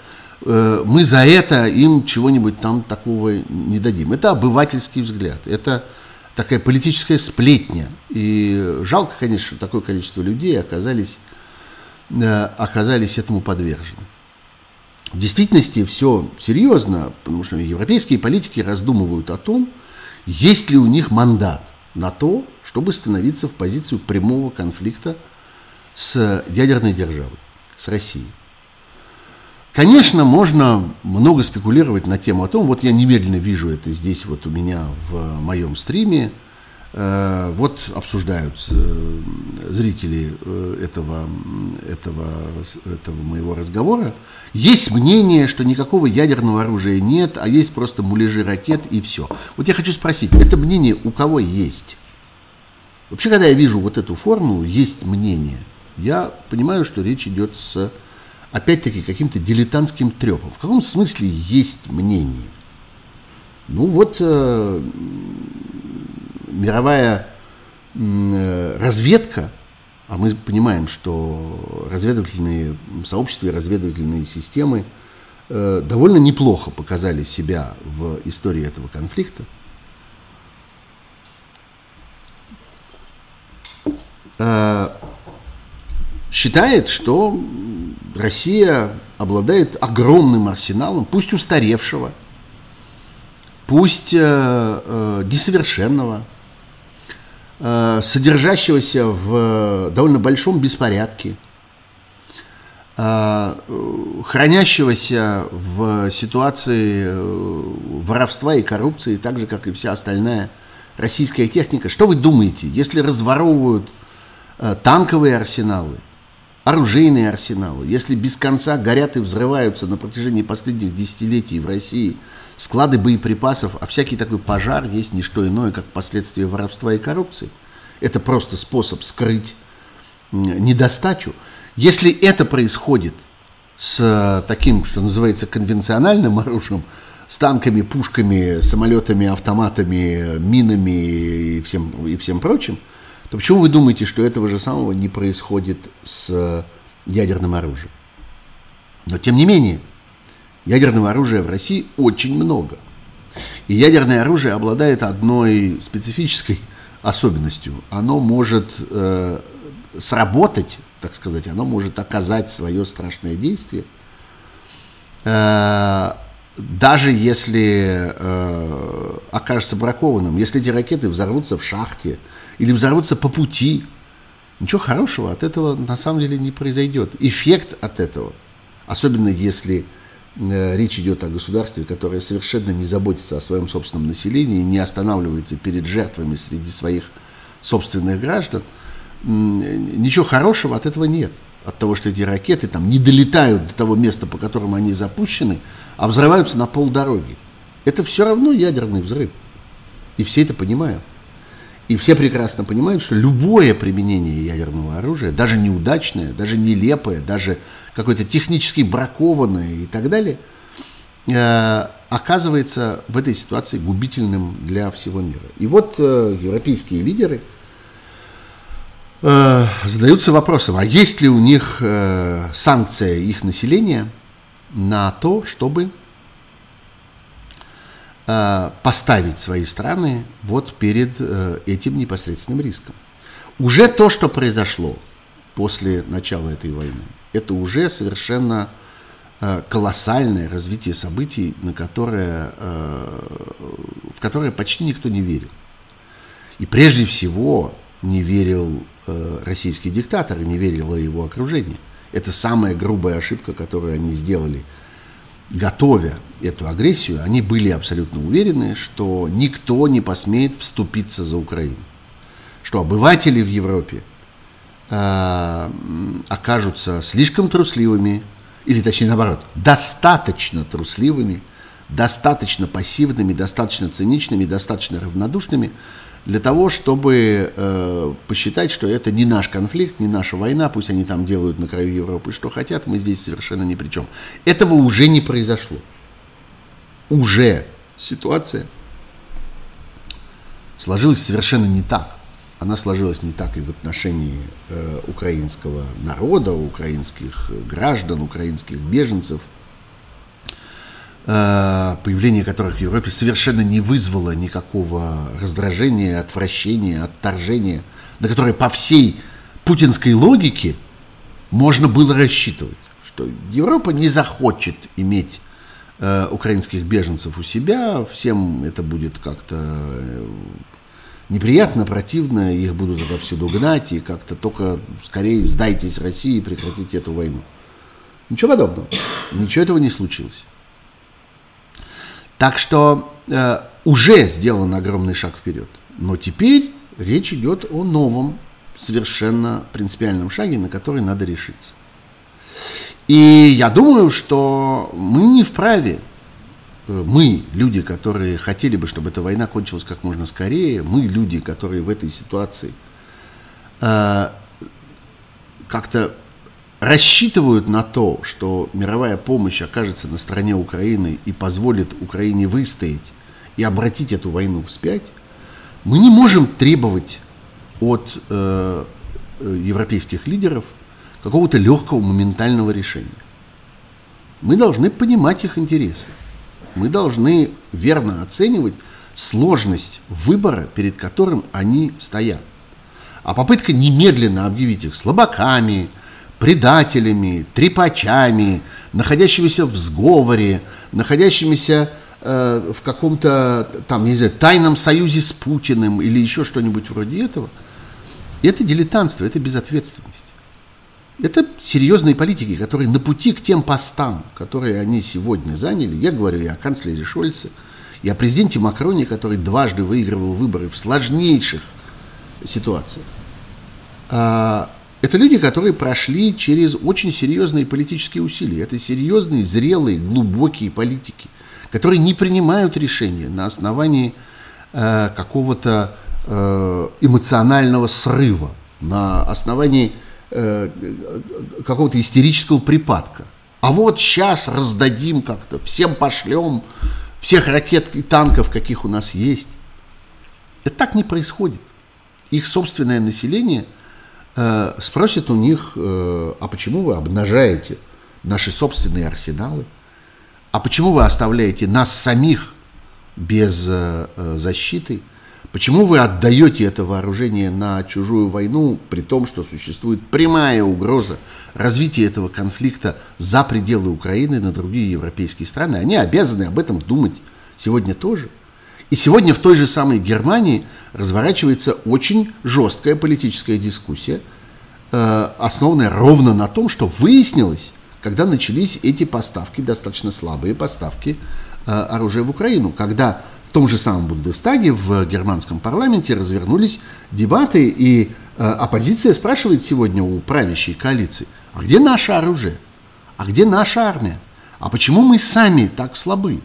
э, мы за это им чего-нибудь там такого не дадим. Это обывательский взгляд. Это такая политическая сплетня. И жалко, конечно, что такое количество людей оказались, э, оказались этому подвержены. В действительности все серьезно, потому что европейские политики раздумывают о том, есть ли у них мандат на то, чтобы становиться в позицию прямого конфликта с ядерной державой, с Россией. Конечно, можно много спекулировать на тему о том, вот я немедленно вижу это здесь вот у меня в моем стриме, э, вот обсуждают э, зрители э, этого, этого, этого моего разговора. Есть мнение, что никакого ядерного оружия нет, а есть просто муляжи ракет и все. Вот я хочу спросить, это мнение у кого есть? Вообще, когда я вижу вот эту формулу, есть мнение, я понимаю, что речь идет с опять-таки, каким-то дилетантским трепом. В каком смысле есть мнение? Ну вот э, мировая э, разведка, а мы понимаем, что разведывательные сообщества и разведывательные системы э, довольно неплохо показали себя в истории этого конфликта. Э, считает, что Россия обладает огромным арсеналом, пусть устаревшего, пусть э, э, несовершенного, э, содержащегося в довольно большом беспорядке, э, хранящегося в ситуации э, воровства и коррупции, так же, как и вся остальная российская техника. Что вы думаете, если разворовывают э, танковые арсеналы, оружейные арсеналы, если без конца горят и взрываются на протяжении последних десятилетий в России склады боеприпасов, а всякий такой пожар есть не что иное, как последствия воровства и коррупции. Это просто способ скрыть недостачу. Если это происходит с таким, что называется, конвенциональным оружием, с танками, пушками, самолетами, автоматами, минами и всем, и всем прочим, то почему вы думаете, что этого же самого не происходит с ядерным оружием? Но тем не менее, ядерного оружия в России очень много. И ядерное оружие обладает одной специфической особенностью. Оно может э, сработать, так сказать, оно может оказать свое страшное действие, э, даже если э, окажется бракованным, если эти ракеты взорвутся в шахте, или взорвутся по пути. Ничего хорошего от этого на самом деле не произойдет. Эффект от этого, особенно если э, речь идет о государстве, которое совершенно не заботится о своем собственном населении, не останавливается перед жертвами среди своих собственных граждан, ничего хорошего от этого нет. От того, что эти ракеты там не долетают до того места, по которому они запущены, а взрываются на полдороги. Это все равно ядерный взрыв. И все это понимают. И все прекрасно понимают, что любое применение ядерного оружия, даже неудачное, даже нелепое, даже какое-то технически бракованное и так далее, э, оказывается в этой ситуации губительным для всего мира. И вот э, европейские лидеры э, задаются вопросом, а есть ли у них э, санкция их населения на то, чтобы поставить свои страны вот перед э, этим непосредственным риском. Уже то, что произошло после начала этой войны, это уже совершенно э, колоссальное развитие событий, на которое, в которое почти никто не верил. И прежде всего не верил российский диктатор, не верило его окружение. Это самая грубая ошибка, которую они сделали – готовя эту агрессию, они были абсолютно уверены, что никто не посмеет вступиться за Украину. Что обыватели в Европе э, окажутся слишком трусливыми, или точнее наоборот, достаточно трусливыми, достаточно пассивными, достаточно циничными, достаточно равнодушными, для того, чтобы э, посчитать, что это не наш конфликт, не наша война, пусть они там делают на краю Европы что хотят, мы здесь совершенно ни при чем. Этого уже не произошло. Уже ситуация сложилась совершенно не так. Она сложилась не так и в отношении э, украинского народа, украинских граждан, украинских беженцев – Э, появление которых в Европе совершенно не вызвало никакого раздражения, отвращения, отторжения, на которое по всей путинской логике можно было рассчитывать, что Европа не захочет иметь э, украинских беженцев у себя, всем это будет как-то э, неприятно, противно, их будут отовсюду гнать, и как-то только скорее сдайтесь России и прекратите эту войну. Ничего подобного. Ничего этого не случилось. Так что э, уже сделан огромный шаг вперед. Но теперь речь идет о новом, совершенно принципиальном шаге, на который надо решиться. И я думаю, что мы не вправе, э, мы, люди, которые хотели бы, чтобы эта война кончилась как можно скорее, мы, люди, которые в этой ситуации э, как-то рассчитывают на то, что мировая помощь окажется на стороне Украины и позволит Украине выстоять и обратить эту войну вспять, мы не можем требовать от э, э, европейских лидеров какого-то легкого моментального решения. Мы должны понимать их интересы. Мы должны верно оценивать сложность выбора, перед которым они стоят. А попытка немедленно объявить их слабаками, предателями, трепачами, находящимися в сговоре, находящимися э, в каком-то там, не знаю, тайном союзе с Путиным или еще что-нибудь вроде этого, это дилетантство, это безответственность. Это серьезные политики, которые на пути к тем постам, которые они сегодня заняли. Я говорю и о канцлере Шольце, и о президенте Макроне, который дважды выигрывал выборы в сложнейших ситуациях. А, это люди, которые прошли через очень серьезные политические усилия. Это серьезные, зрелые, глубокие политики, которые не принимают решения на основании э, какого-то э, эмоционального срыва, на основании э, какого-то истерического припадка. А вот сейчас раздадим как-то, всем пошлем, всех ракет и танков, каких у нас есть. Это так не происходит. Их собственное население э, спросит у них, э, а почему вы обнажаете наши собственные арсеналы? А почему вы оставляете нас самих без э, э защиты? Почему вы отдаете это вооружение на чужую войну, при том, что существует прямая угроза развития этого конфликта за пределы Украины на другие европейские страны? Они обязаны об этом думать сегодня тоже. И сегодня в той же самой Германии разворачивается очень жесткая политическая дискуссия, э, основанная ровно на том, что выяснилось, когда начались эти поставки, достаточно слабые поставки э, оружия в Украину, когда в том же самом Бундестаге, в германском парламенте развернулись дебаты, и э, оппозиция спрашивает сегодня у правящей коалиции, а где наше оружие? А где наша армия? А почему мы сами так слабы?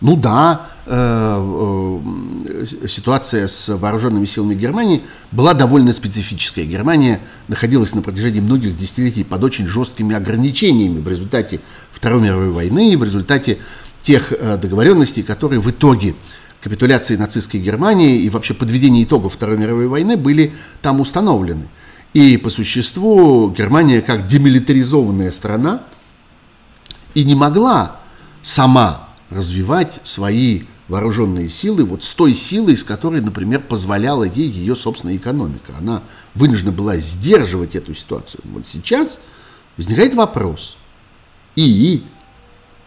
Ну да, э, э, ситуация с вооруженными силами Германии была довольно специфическая. Германия находилась на протяжении многих десятилетий под очень жесткими ограничениями в результате Второй мировой войны и в результате тех договоренностей, которые в итоге капитуляции нацистской Германии и вообще подведения итогов Второй мировой войны были там установлены. И по существу Германия как демилитаризованная страна и не могла сама развивать свои вооруженные силы вот с той силой, с которой, например, позволяла ей ее собственная экономика. Она вынуждена была сдерживать эту ситуацию. Вот сейчас возникает вопрос. И?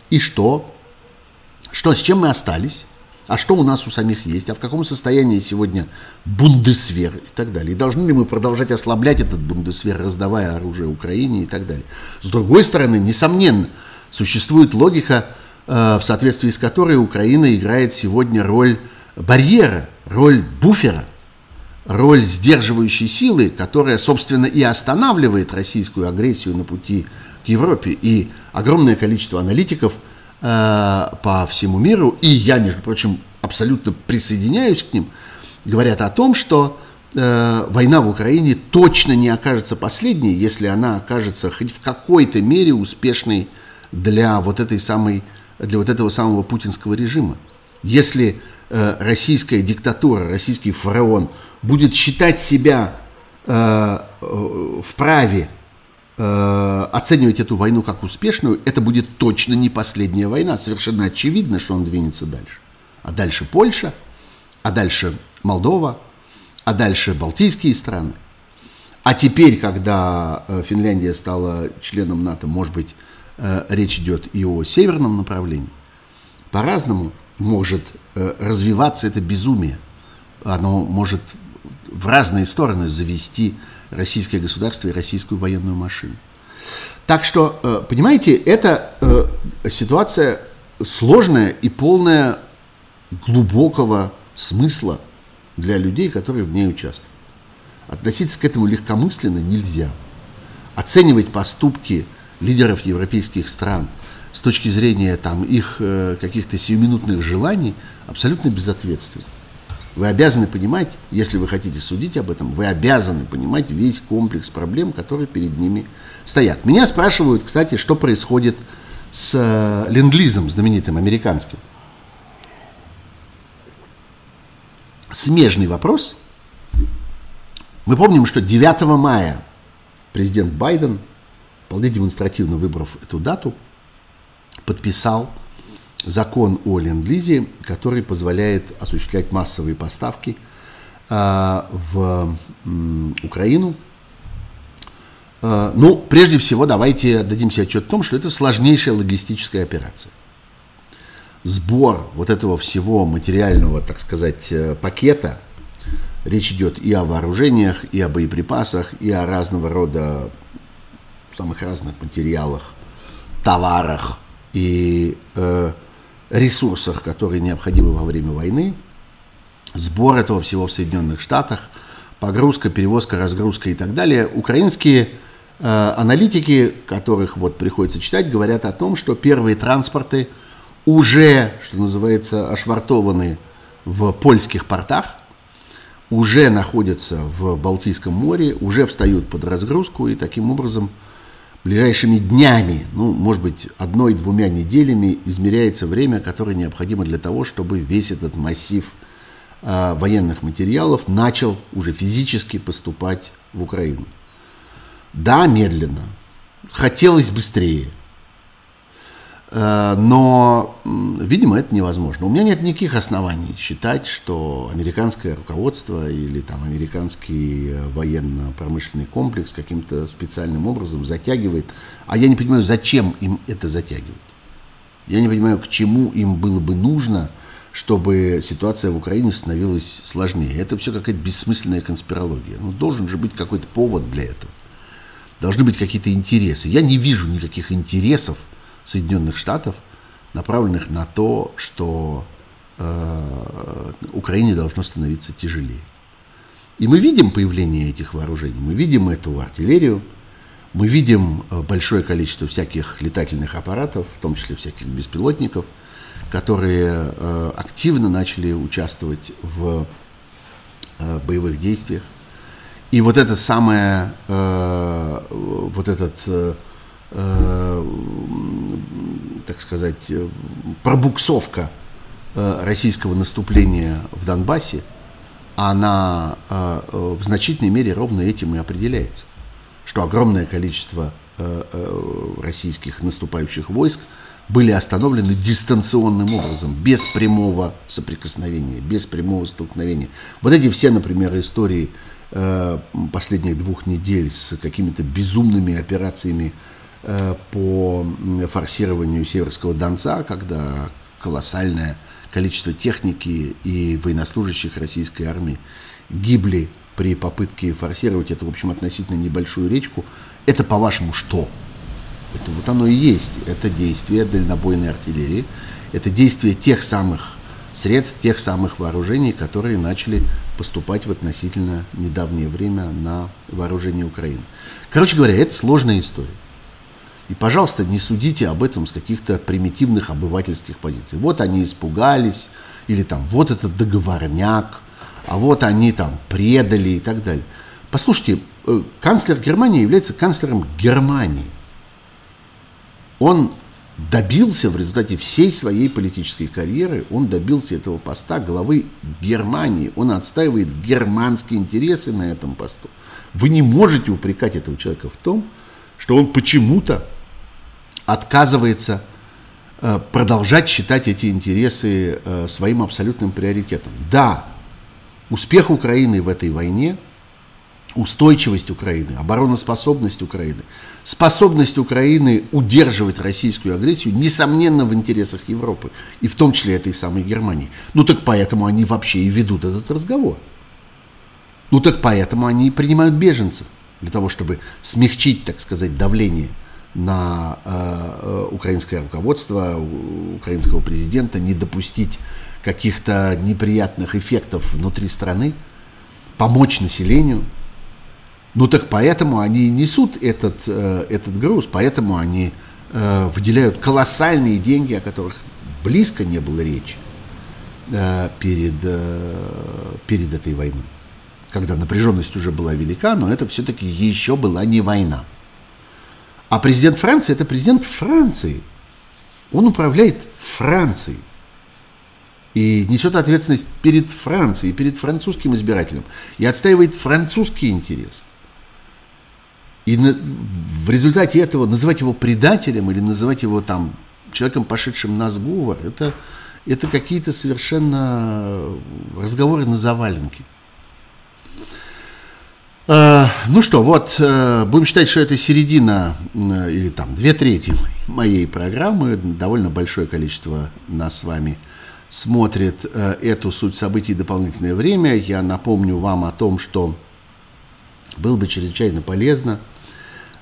И что? Что, с чем мы остались? а что у нас у самих есть, а в каком состоянии сегодня бундесвер и так далее. И должны ли мы продолжать ослаблять этот бундесвер, раздавая оружие Украине и так далее. С другой стороны, несомненно, существует логика, в соответствии с которой Украина играет сегодня роль барьера, роль буфера, роль сдерживающей силы, которая, собственно, и останавливает российскую агрессию на пути к Европе. И огромное количество аналитиков – Э, по всему миру, и я, между прочим, абсолютно присоединяюсь к ним, говорят о том, что э, война в Украине точно не окажется последней, если она окажется хоть в какой-то мере успешной для вот этой самой, для вот этого самого путинского режима. Если э, российская диктатура, российский фараон будет считать себя э, э, вправе Э, оценивать эту войну как успешную, это будет точно не последняя война. Совершенно очевидно, что он двинется дальше. А дальше Польша, а дальше Молдова, а дальше Балтийские страны. А теперь, когда э, Финляндия стала членом НАТО, может быть, э, речь идет и о северном направлении. По-разному может развиваться это безумие. Оно может в разные стороны завести российское государство и российскую военную машину. Так что, э, понимаете, это э, ситуация сложная и полная глубокого смысла для людей, которые в ней участвуют. Относиться к этому легкомысленно нельзя. Оценивать поступки лидеров европейских стран с точки зрения там, их э, каких-то сиюминутных желаний абсолютно безответственно. Вы обязаны понимать, если вы хотите судить об этом, вы обязаны понимать весь комплекс проблем, которые перед ними стоят. Меня спрашивают, кстати, что происходит с э, знаменитым американским. Смежный вопрос. Мы помним, что 9 мая президент Байден, вполне демонстративно выбрав эту дату, подписал закон о ленд-лизе, который позволяет осуществлять массовые поставки э, в э, Украину. Э, ну, прежде всего, давайте дадим себе отчет о том, что это сложнейшая логистическая операция. сбор вот этого всего материального, так сказать, э, пакета, речь идет и о вооружениях, и о боеприпасах, и о разного рода самых разных материалах, товарах и э, ресурсах, которые необходимы во время войны, сбор этого всего в Соединенных Штатах, погрузка, перевозка, разгрузка и так далее. Украинские э, аналитики, которых вот приходится читать, говорят о том, что первые транспорты уже, что называется, ошвартованы в польских портах, уже находятся в Балтийском море, уже встают под разгрузку и таким образом ближайшими днями, ну, может быть, одной-двумя неделями измеряется время, которое необходимо для того, чтобы весь этот массив э, военных материалов начал уже физически поступать в Украину. Да, медленно. Хотелось быстрее – но, видимо, это невозможно. У меня нет никаких оснований считать, что американское руководство или там американский э, военно-промышленный комплекс каким-то специальным образом затягивает. А я не понимаю, зачем им это затягивать. Я не понимаю, к чему им было бы нужно, чтобы ситуация в Украине становилась сложнее. Это все какая-то бессмысленная конспирология. Ну, должен же быть какой-то повод для этого. Должны быть какие-то интересы. Я не вижу никаких интересов Соединенных Штатов, направленных на то, что э, Украине должно становиться тяжелее. И мы видим появление этих вооружений, мы видим эту артиллерию, мы видим э, большое количество всяких летательных аппаратов, в том числе всяких беспилотников, которые э, активно начали участвовать в э, боевых действиях. И вот это самое, э, вот этот э, так сказать, э, пробуксовка э, российского наступления в Донбассе, она в значительной мере ровно этим и определяется. Что огромное количество российских наступающих войск были остановлены дистанционным образом, без прямого соприкосновения, без прямого столкновения. Вот эти все, например, истории последних двух недель с какими-то безумными операциями по форсированию Северского Донца, когда колоссальное количество техники и военнослужащих российской армии гибли при попытке форсировать эту, в общем, относительно небольшую речку. Это, по-вашему, что? Это вот оно и есть. Это действие дальнобойной артиллерии. Это действие тех самых средств, тех самых вооружений, которые начали поступать в относительно недавнее время на вооружение Украины. Короче говоря, это сложная история. И, пожалуйста, не судите об этом с каких-то примитивных обывательских позиций. Вот они испугались, или там вот этот договорняк, а вот они там предали и так далее. Послушайте, э, канцлер Германии является канцлером Германии. Он добился в результате всей своей политической карьеры, он добился этого поста главы Германии. Он отстаивает германские интересы на этом посту. Вы не можете упрекать этого человека в том, что он почему-то отказывается э, продолжать считать эти интересы э, своим абсолютным приоритетом. Да, успех Украины в этой войне, устойчивость Украины, обороноспособность Украины, способность Украины удерживать российскую агрессию, несомненно, в интересах Европы, и в том числе этой самой Германии. Ну так поэтому они вообще и ведут этот разговор. Ну так поэтому они и принимают беженцев, для того, чтобы смягчить, так сказать, давление на э, э, украинское руководство, украинского президента не допустить каких-то неприятных эффектов внутри страны, помочь населению. Ну так поэтому они несут этот, э, этот груз, поэтому они э, выделяют колоссальные деньги, о которых близко не было речи э, перед, э, перед этой войной. Когда напряженность уже была велика, но это все-таки еще была не война. А президент Франции – это президент Франции. Он управляет Францией. И несет ответственность перед Францией, перед французским избирателем. И отстаивает французский интерес. И на, в результате этого называть его предателем или называть его там человеком, пошедшим на сговор, это, это какие-то совершенно разговоры на заваленке. Э, ну что, вот, э, будем считать, что это середина э, или там две трети моей программы. Довольно большое количество нас с вами смотрит эту суть событий дополнительное время. Я напомню вам о том, что было бы чрезвычайно полезно,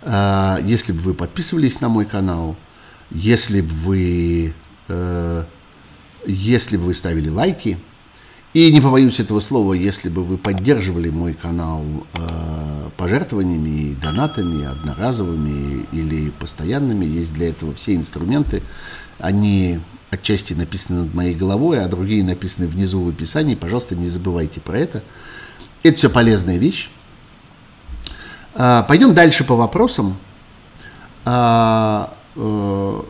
если бы вы подписывались на мой канал, если бы вы, если бы вы ставили лайки, и не побоюсь этого слова, если бы вы поддерживали мой канал э, пожертвованиями, донатами, одноразовыми или постоянными, есть для этого все инструменты. Они отчасти написаны над моей головой, а другие написаны внизу в описании. Пожалуйста, не забывайте про это. Это все полезная вещь. Э, пойдем дальше по вопросам. Э, э,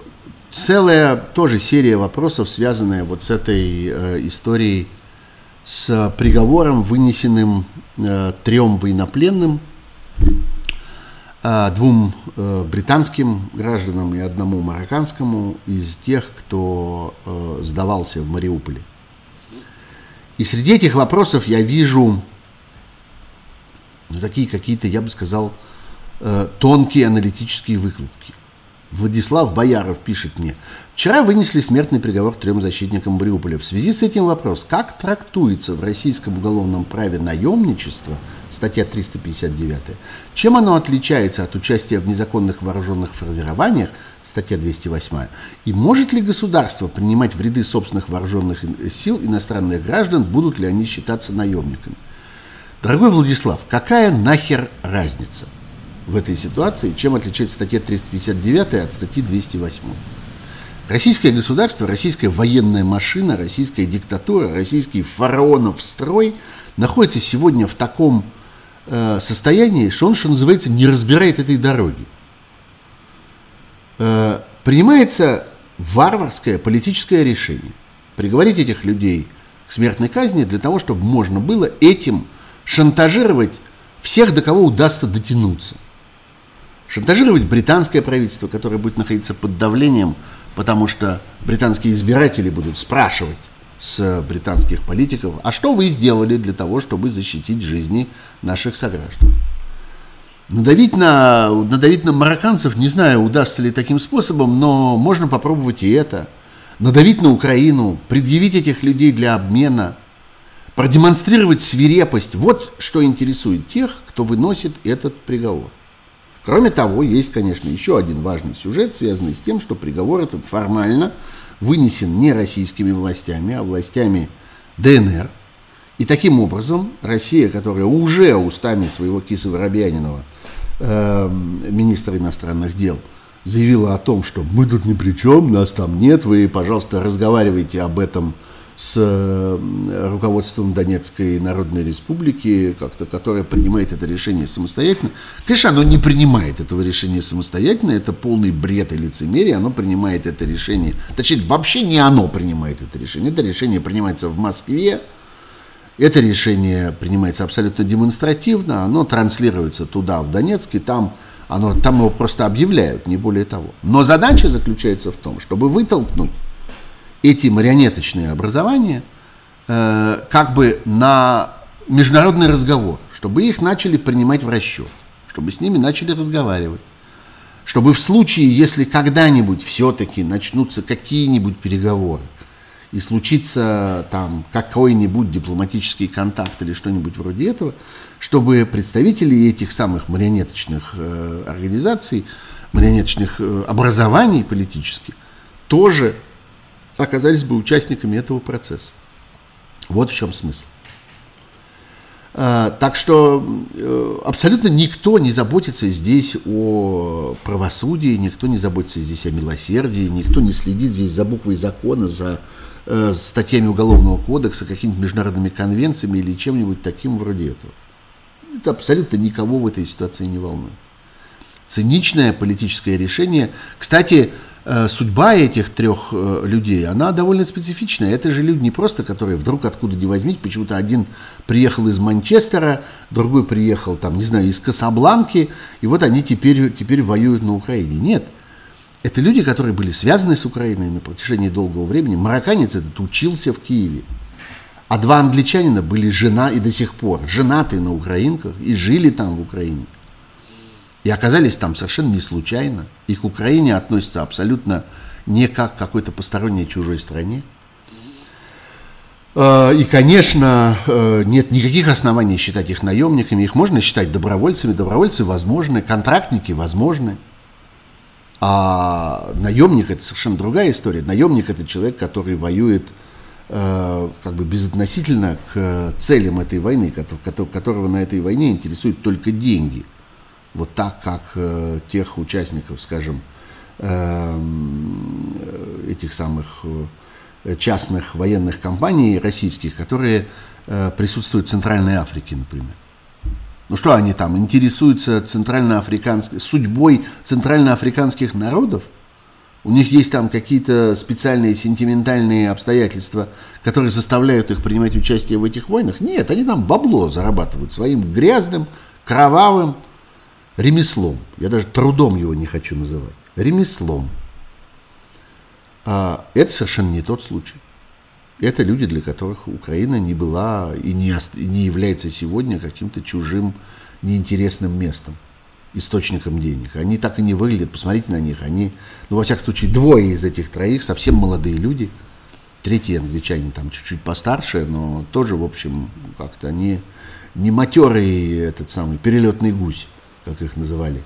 целая тоже серия вопросов, связанная вот с этой э, историей с приговором, вынесенным э, трем военнопленным, э, двум э, британским гражданам и одному марокканскому из тех, кто э, сдавался в Мариуполе. И среди этих вопросов я вижу ну, такие какие-то, я бы сказал, э, тонкие аналитические выкладки. Владислав Бояров пишет мне. Вчера вынесли смертный приговор трем защитникам Мариуполя. В связи с этим вопрос, как трактуется в российском уголовном праве наемничество, статья 359, чем оно отличается от участия в незаконных вооруженных формированиях, статья 208, и может ли государство принимать в ряды собственных вооруженных сил иностранных граждан, будут ли они считаться наемниками? Дорогой Владислав, какая нахер разница? в этой ситуации, чем отличается статья 359 от статьи 208. Российское государство, российская военная машина, российская диктатура, российский фараонов строй находится сегодня в таком э, состоянии, что он, что называется, не разбирает этой дороги. Э, принимается варварское политическое решение приговорить этих людей к смертной казни для того, чтобы можно было этим шантажировать всех, до кого удастся дотянуться – шантажировать британское правительство, которое будет находиться под давлением, потому что британские избиратели будут спрашивать с британских политиков, а что вы сделали для того, чтобы защитить жизни наших сограждан? Надавить на, надавить на марокканцев, не знаю, удастся ли таким способом, но можно попробовать и это. Надавить на Украину, предъявить этих людей для обмена, продемонстрировать свирепость. Вот что интересует тех, кто выносит этот приговор. Кроме того, есть, конечно, еще один важный сюжет, связанный с тем, что приговор этот формально вынесен не российскими властями, а властями ДНР. И таким образом Россия, которая уже устами своего Киса Воробьянинова, э, министра иностранных дел, заявила о том, что мы тут ни при чем, нас там нет, вы, пожалуйста, разговаривайте об этом с руководством Донецкой Народной Республики, как-то, которая принимает это решение самостоятельно. Конечно, оно не принимает этого решения самостоятельно, это полный бред и лицемерие, оно принимает это решение, точнее, вообще не оно принимает это решение, это решение принимается в Москве, это решение принимается абсолютно демонстративно, оно транслируется туда, в Донецк, и там, оно, там его просто объявляют, не более того. Но задача заключается в том, чтобы вытолкнуть эти марионеточные образования э, как бы на международный разговор, чтобы их начали принимать в расчет, чтобы с ними начали разговаривать, чтобы в случае, если когда-нибудь все-таки начнутся какие-нибудь переговоры, и случится там какой-нибудь дипломатический контакт или что-нибудь вроде этого, чтобы представители этих самых марионеточных э, организаций, марионеточных э, образований политических тоже оказались бы участниками этого процесса. Вот в чем смысл. А, так что э, абсолютно никто не заботится здесь о правосудии, никто не заботится здесь о милосердии, никто не следит здесь за буквой закона, за э, статьями Уголовного кодекса, какими-то международными конвенциями или чем-нибудь таким вроде этого. Это абсолютно никого в этой ситуации не волнует. Циничное политическое решение. Кстати, Э, судьба этих трех э, людей, она довольно специфичная. Это же люди не просто, которые вдруг откуда ни возьмись, почему-то один приехал из Манчестера, другой приехал, там, не знаю, из Касабланки, и вот они теперь, теперь воюют на Украине. Нет. Это люди, которые были связаны с Украиной на протяжении долгого времени. Марокканец этот учился в Киеве. А два англичанина были жена и до сих пор женаты на украинках и жили там в Украине. И оказались там совершенно не случайно. И к Украине относятся абсолютно не как к какой-то посторонней чужой стране. Э, и, конечно, э, нет никаких оснований считать их наемниками. Их можно считать добровольцами. Добровольцы возможны, контрактники возможны. А наемник это совершенно другая история. Наемник это человек, который воюет э, как бы безотносительно к целям этой войны, которого на этой войне интересуют только деньги. Вот так, как тех участников, скажем, этих самых Э, частных военных компаний российских, которые э, присутствуют в Центральной Африке, например. Ну что они там, интересуются центральноафриканской, судьбой центральноафриканских народов? У них есть там какие-то специальные сентиментальные обстоятельства, которые заставляют их принимать участие в этих войнах? Нет, они там бабло зарабатывают своим грязным, кровавым ремеслом. Я даже трудом его не хочу называть. Ремеслом. А это совершенно не тот случай. Это люди, для которых Украина не была и не, и не является сегодня каким-то чужим, неинтересным местом, источником денег. Они так и не выглядят, посмотрите на них. Они, ну, во всяком случае, двое из этих троих совсем молодые люди. Третий англичанин там чуть-чуть постарше, но тоже, в общем, как-то они не матерый этот самый перелетный гусь, как их называли,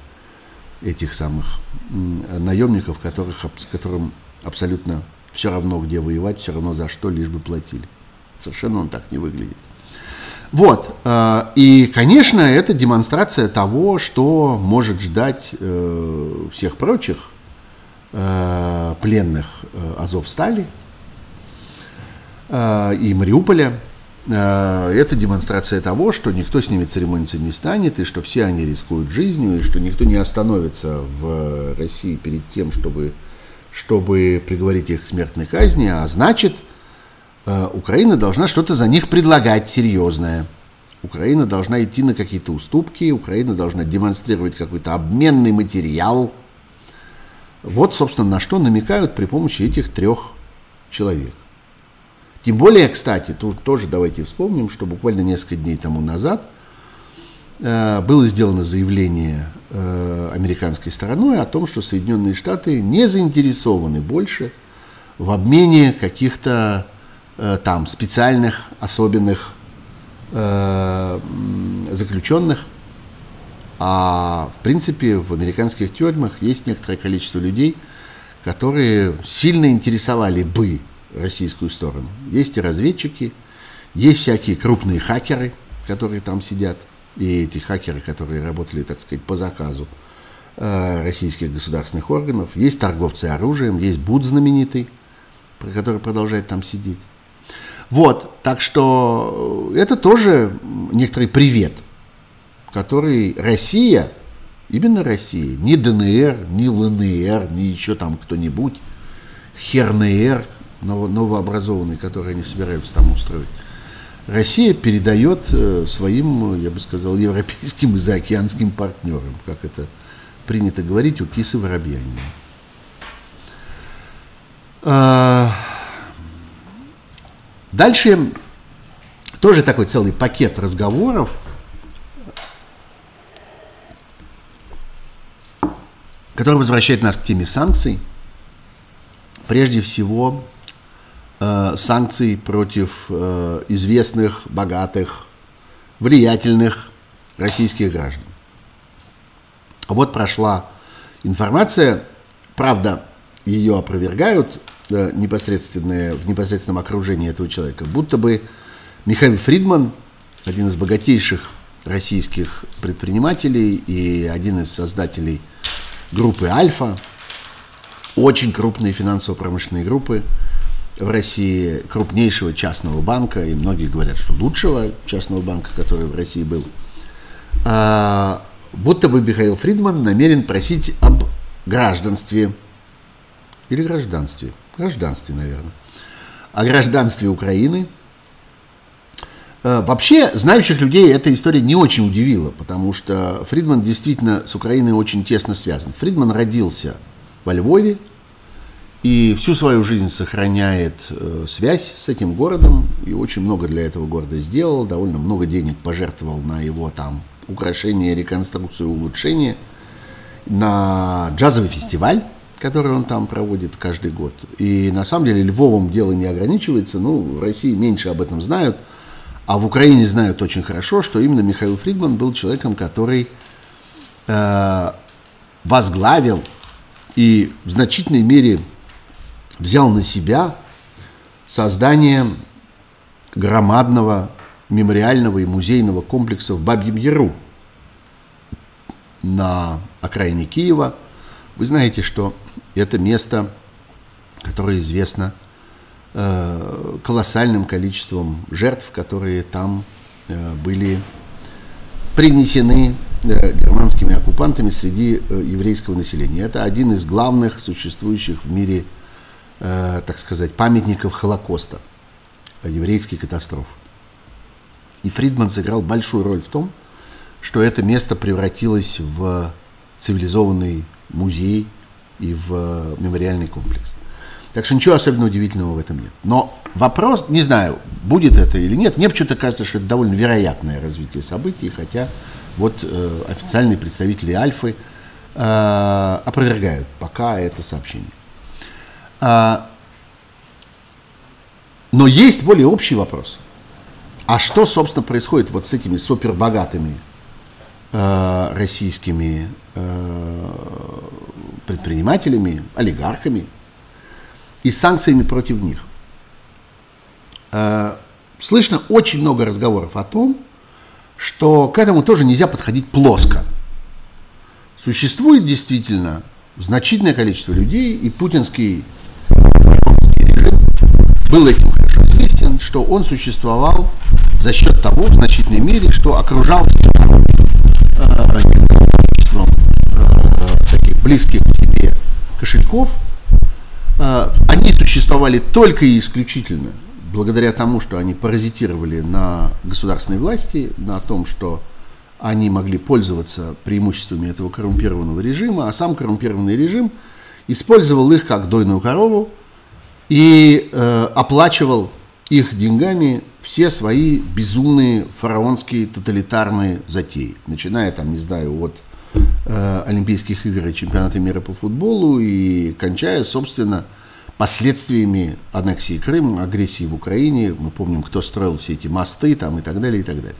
этих самых наемников, которых, которым абсолютно все равно, где воевать, все равно за что, лишь бы платили. Совершенно он так не выглядит. Вот. Э, и, конечно, это демонстрация того, что может ждать э, всех прочих э, пленных Азовстали и Мариуполя. Это демонстрация того, что никто с ними церемониться не станет, и что все они рискуют жизнью, и что никто не остановится в России перед тем, чтобы чтобы приговорить их к смертной казни, а значит, э, Украина должна что-то за них предлагать серьезное. Украина должна идти на какие-то уступки, Украина должна демонстрировать какой-то обменный материал. Вот, собственно, на что намекают при помощи этих трех человек. Тем более, кстати, тут тоже давайте вспомним, что буквально несколько дней тому назад Э, было сделано заявление э, американской стороной о том, что Соединенные Штаты не заинтересованы больше в обмене каких-то э, там специальных, особенных заключенных. А в принципе в американских тюрьмах есть некоторое количество людей, которые сильно интересовали бы российскую сторону. Есть и разведчики, есть всякие крупные хакеры, которые там сидят – и эти хакеры, которые работали, так сказать, по заказу э, российских государственных органов. Есть торговцы оружием, есть Буд знаменитый, который продолжает там сидеть. Вот, так что это тоже некоторый привет, который Россия, именно Россия, не ДНР, не ЛНР, не еще там кто-нибудь, ХЕРНР, новообразованный, который они собираются там устроить, Россия передает э, своим, я бы сказал, европейским и заокеанским партнерам, как это принято говорить у кисы воробьянина. А, дальше тоже такой целый пакет разговоров, который возвращает нас к теме санкций. Прежде всего, э, санкций против э, известных, богатых, влиятельных российских граждан. Вот прошла информация, правда, ее опровергают э, непосредственные, в непосредственном окружении этого человека, будто бы Михаил Фридман, один из богатейших российских предпринимателей и один из создателей группы «Альфа», очень крупной финансово-промышленной группы, в России крупнейшего частного банка, и многие говорят, что лучшего частного банка, который в России был, а, будто бы Михаил Фридман намерен просить об гражданстве или гражданстве, гражданстве, наверное, о гражданстве Украины. А, вообще, знающих людей эта история не очень удивила, потому что Фридман действительно с Украиной очень тесно связан. Фридман родился во Львове, и всю свою жизнь сохраняет э, связь с этим городом и очень много для этого города сделал, довольно много денег пожертвовал на его там украшение, реконструкцию, улучшение на джазовый фестиваль, который он там проводит каждый год. И на самом деле Львовом дело не ограничивается. Ну, в России меньше об этом знают. А в Украине знают очень хорошо, что именно Михаил Фридман был человеком, который э, возглавил и в значительной мере взял на себя создание громадного мемориального и музейного комплекса в Бабьем Яру на окраине Киева. Вы знаете, что это место, которое известно э, колоссальным количеством жертв, которые там э, были принесены э, германскими оккупантами среди еврейского населения. Это один из главных существующих в мире, так сказать, памятников Холокоста, еврейской катастрофы. И Фридман сыграл большую роль в том, что это место превратилось в цивилизованный музей и в мемориальный комплекс. Так что ничего особенно удивительного в этом нет. Но вопрос, не знаю, будет это или нет, мне почему-то кажется, что это довольно вероятное развитие событий, хотя вот э, официальные представители Альфы э, опровергают пока это сообщение. А, но есть более общий вопрос. А что, собственно, происходит вот с этими супербогатыми э, российскими э, предпринимателями, олигархами и санкциями против них? Э, слышно очень много разговоров о том, что к этому тоже нельзя подходить плоско. Существует действительно значительное количество людей, и путинский режим был этим хорошо известен, что он существовал за счет того, в значительной мере, что окружал себя э, количеством э, таких близких к себе кошельков. Э, они существовали только и исключительно благодаря тому, что они паразитировали на государственной власти, на том, что они могли пользоваться преимуществами этого коррумпированного режима, а сам коррумпированный режим использовал их как дойную корову и э, оплачивал их деньгами все свои безумные фараонские тоталитарные затеи, начиная там, не знаю, от э, Олимпийских игр и чемпионата мира по футболу и кончая, собственно, последствиями аннексии Крыма, агрессии в Украине. Мы помним, кто строил все эти мосты там и так далее, и так далее.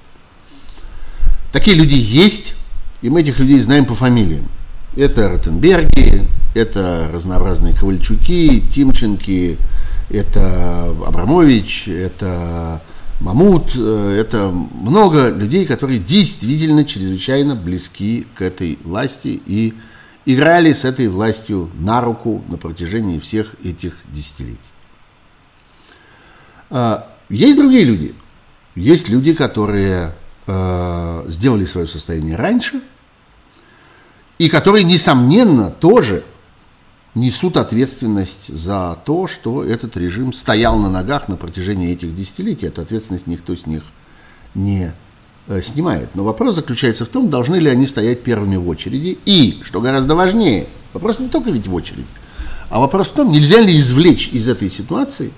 Такие люди есть, и мы этих людей знаем по фамилиям. Это Ротенберги, это разнообразные Ковальчуки, Тимченки, это Абрамович, это Мамут, э, это много людей, которые действительно чрезвычайно близки к этой власти и играли с этой властью на руку на протяжении всех этих десятилетий. А, есть другие люди. Есть люди, которые э, сделали свое состояние раньше, и которые, несомненно, тоже несут ответственность за то, что этот режим стоял на ногах на протяжении этих десятилетий. Эту ответственность никто с них не э, снимает. Но вопрос заключается в том, должны ли они стоять первыми в очереди. И, что гораздо важнее, вопрос не только ведь в очереди, а вопрос в том, нельзя ли извлечь из этой ситуации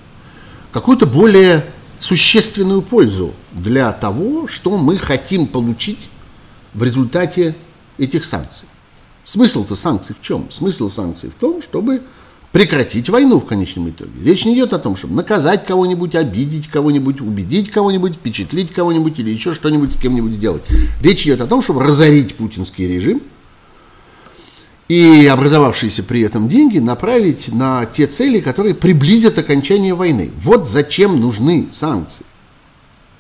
какую-то более существенную пользу для того, что мы хотим получить в результате этих санкций. Смысл-то санкций в чем? Смысл санкций в том, чтобы прекратить войну в конечном итоге. Речь не идет о том, чтобы наказать кого-нибудь, обидеть кого-нибудь, убедить кого-нибудь, впечатлить кого-нибудь или еще что-нибудь с кем-нибудь сделать. Речь идет о том, чтобы разорить путинский режим и образовавшиеся при этом деньги направить на те цели, которые приблизят окончание войны. Вот зачем нужны санкции.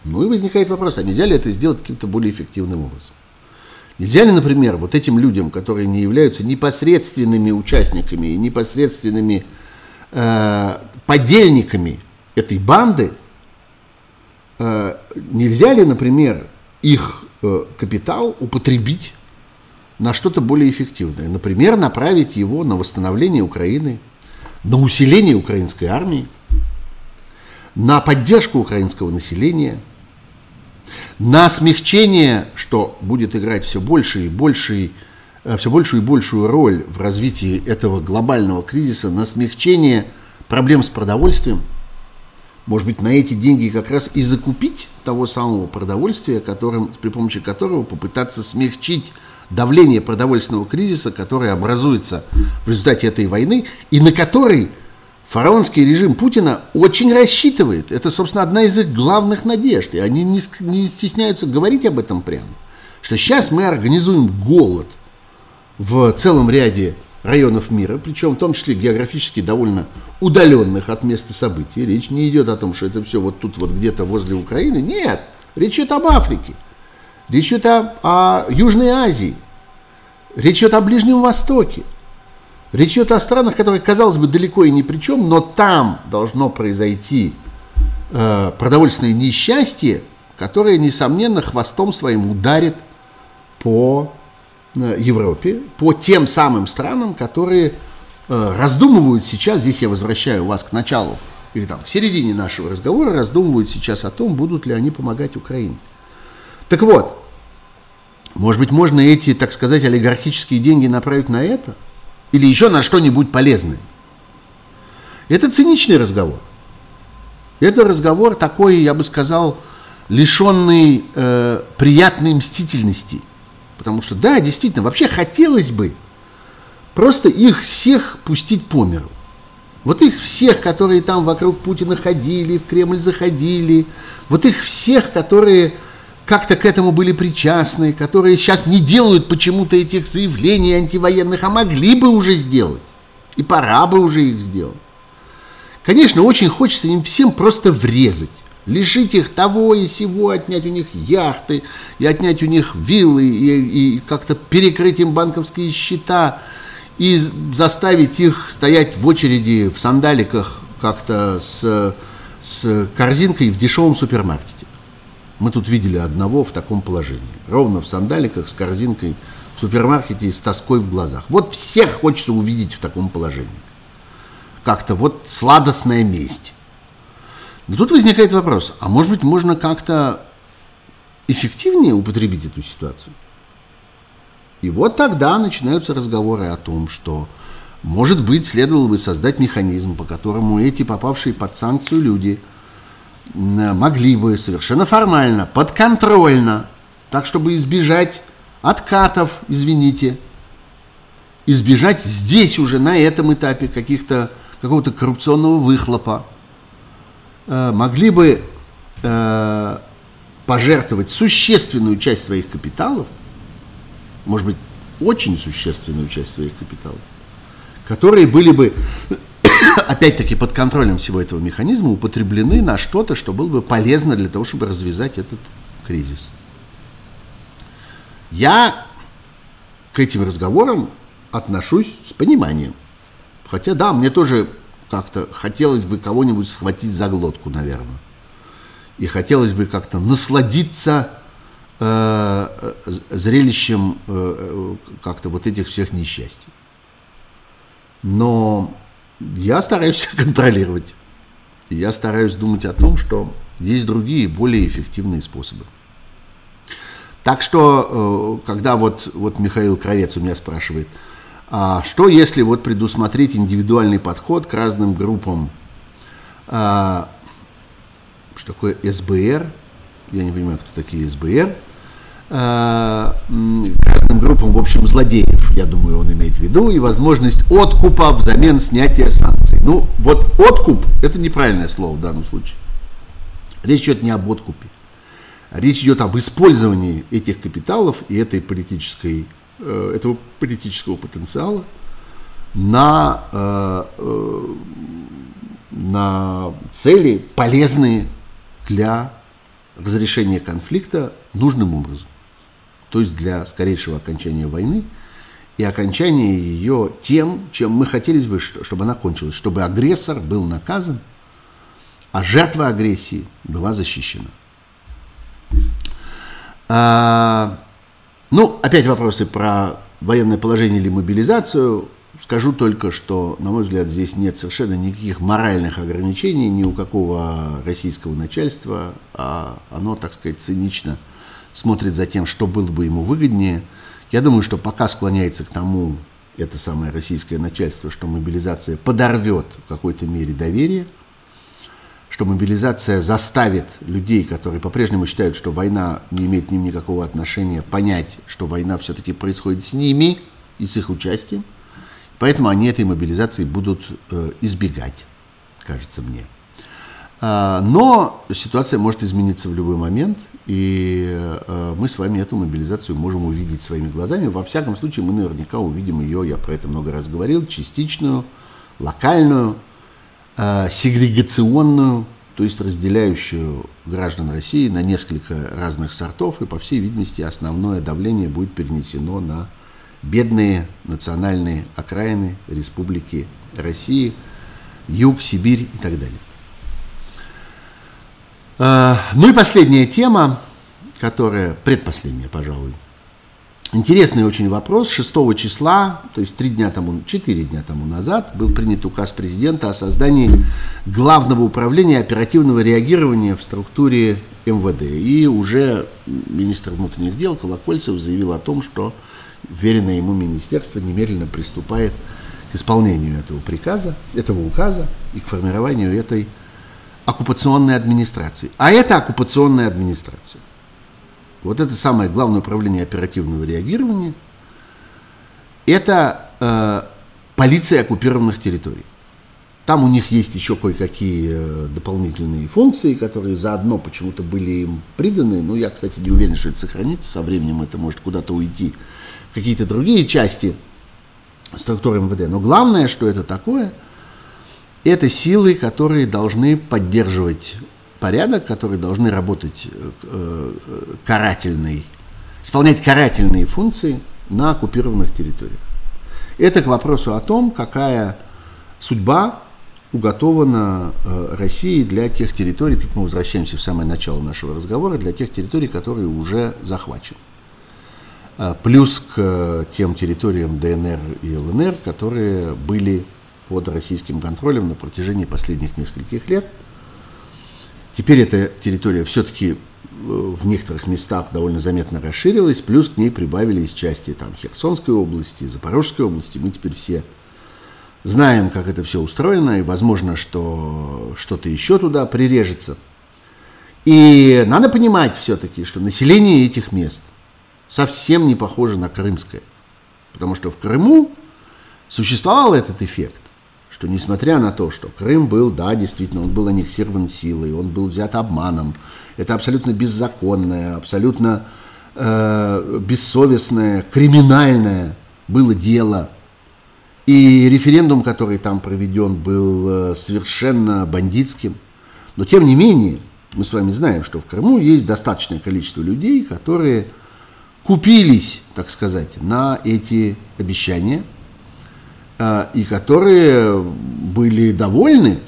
Ну и возникает вопрос, а нельзя ли это сделать каким-то более эффективным образом? Нельзя ли, например, вот этим людям, которые не являются непосредственными участниками и непосредственными э, подельниками этой банды, э, нельзя ли, например, их э, капитал употребить на что-то более эффективное? Например, направить его на восстановление Украины, на усиление украинской армии, на поддержку украинского населения – на смягчение, что будет играть все больше и больше, э, все большую и большую роль в развитии этого глобального кризиса, на смягчение проблем с продовольствием, может быть, на эти деньги как раз и закупить того самого продовольствия, которым, при помощи которого попытаться смягчить давление продовольственного кризиса, который образуется в результате этой войны, и на который фараонский режим Путина очень рассчитывает. Это, собственно, одна из их главных надежд. И они не, стесняются говорить об этом прямо. Что сейчас мы организуем голод в целом ряде районов мира, причем в том числе географически довольно удаленных от места событий. Речь не идет о том, что это все вот тут вот где-то возле Украины. Нет, речь идет об Африке. Речь идет о, о Южной Азии. Речь идет о Ближнем Востоке. Речь идет о странах, которые, казалось бы, далеко и ни при чем, но там должно произойти э, продовольственное несчастье, которое, несомненно, хвостом своим ударит по э, Европе, по тем самым странам, которые э, раздумывают сейчас, здесь я возвращаю вас к началу, или там, к середине нашего разговора, раздумывают сейчас о том, будут ли они помогать Украине. Так вот, может быть, можно эти, так сказать, олигархические деньги направить на это? Или еще на что-нибудь полезное? Это циничный разговор. Это разговор такой, я бы сказал, лишенный э, приятной мстительности. Потому что, да, действительно, вообще хотелось бы просто их всех пустить по миру. Вот их всех, которые там вокруг Путина ходили, в Кремль заходили, вот их всех, которые как-то к этому были причастны, которые сейчас не делают почему-то этих заявлений антивоенных, а могли бы уже сделать. И пора бы уже их сделать. Конечно, очень хочется им всем просто врезать. Лишить их того и сего, отнять у них яхты, и отнять у них виллы, и, и как-то перекрыть им банковские счета, и заставить их стоять в очереди в сандаликах как-то с, с корзинкой в дешевом супермаркете. Мы тут видели одного в таком положении. Ровно в сандаликах с корзинкой в супермаркете и с тоской в глазах. Вот всех хочется увидеть в таком положении. Как-то вот сладостная месть. Но тут возникает вопрос, а может быть можно как-то эффективнее употребить эту ситуацию? И вот тогда начинаются разговоры о том, что, может быть, следовало бы создать механизм, по которому эти попавшие под санкцию люди – могли бы совершенно формально, подконтрольно, так чтобы избежать откатов, извините, избежать здесь уже на этом этапе каких-то какого-то коррупционного выхлопа, э, могли бы э, пожертвовать существенную часть своих капиталов, может быть, очень существенную часть своих капиталов, которые были бы опять-таки под контролем всего этого механизма употреблены на что-то, что было бы полезно для того, чтобы развязать этот кризис. Я к этим разговорам отношусь с пониманием. Хотя да, мне тоже как-то хотелось бы кого-нибудь схватить за глотку, наверное. И хотелось бы как-то насладиться э, э зрелищем э, э, как-то вот этих всех несчастий. Но я стараюсь контролировать. я стараюсь думать о том, что есть другие, более эффективные способы. Так что, э, когда вот, вот Михаил Кровец у меня спрашивает, а что если вот предусмотреть индивидуальный подход к разным группам, а, что такое СБР, я не понимаю, кто такие СБР, разным группам, в общем, злодеев, я думаю, он имеет в виду, и возможность откупа взамен снятия санкций. Ну, вот откуп – это неправильное слово в данном случае. Речь идет не об откупе. Речь идет об использовании этих капиталов и этой политической, э, этого политического потенциала на, э, э, на цели, полезные для разрешения конфликта нужным образом то есть для скорейшего окончания войны и окончания ее тем, чем мы хотели бы, чтобы она кончилась, чтобы агрессор был наказан, а жертва агрессии была защищена. А, ну, опять вопросы про военное положение или мобилизацию. Скажу только, что, на мой взгляд, здесь нет совершенно никаких моральных ограничений ни у какого российского начальства, а оно, так сказать, цинично – смотрит за тем, что было бы ему выгоднее. Я думаю, что пока склоняется к тому это самое российское начальство, что мобилизация подорвет в какой-то мере доверие, что мобилизация заставит людей, которые по-прежнему считают, что война не имеет к ним никакого отношения, понять, что война все-таки происходит с ними и с их участием. Поэтому они этой мобилизации будут э, избегать, кажется мне. А, но ситуация может измениться в любой момент, и э, мы с вами эту мобилизацию можем увидеть своими глазами. Во всяком случае, мы наверняка увидим ее, я про это много раз говорил, частичную, локальную, э, сегрегационную, то есть разделяющую граждан России на несколько разных сортов, и, по всей видимости, основное давление будет перенесено на бедные национальные окраины Республики России, Юг, Сибирь и так далее. Э, ну и последняя тема, которая, предпоследняя, пожалуй, Интересный очень вопрос. 6 числа, то есть 3 дня тому, 4 дня тому назад, был принят указ президента о создании Главного управления оперативного реагирования в структуре МВД. И уже министр внутренних дел Колокольцев заявил о том, что веренное ему министерство немедленно приступает к исполнению этого приказа, этого указа и к формированию этой оккупационной администрации. А это оккупационная администрация. Вот это самое главное управление оперативного реагирования. Это э, полиция оккупированных территорий. Там у них есть еще кое-какие э, дополнительные функции, которые заодно почему-то были им приданы. Но я, кстати, не уверен, что это сохранится. Со временем это может куда-то уйти в какие-то другие части структуры МВД. Но главное, что это такое, это силы, которые должны поддерживать порядок, которые должны работать э, э, карательной, исполнять карательные функции на оккупированных территориях. Это к вопросу о том, какая судьба уготована э, России для тех территорий, тут мы возвращаемся в самое начало нашего разговора, для тех территорий, которые уже захвачены. Плюс к тем территориям ДНР и ЛНР, которые были под российским контролем на протяжении последних нескольких лет – Теперь эта территория все-таки э, в некоторых местах довольно заметно расширилась, плюс к ней прибавились части там, Херсонской области, Запорожской области. Мы теперь все знаем, как это все устроено, и возможно, что что-то еще туда прирежется. И надо понимать все-таки, что население этих мест совсем не похоже на крымское. Потому что в Крыму существовал этот эффект что несмотря на то, что Крым был, да, действительно, он был аннексирован силой, он был взят обманом, это абсолютно беззаконное, абсолютно э, бессовестное, криминальное было дело. И референдум, который там проведен, был э, совершенно бандитским. Но тем не менее, мы с вами знаем, что в Крыму есть достаточное количество людей, которые купились, так сказать, на эти обещания – и которые были довольны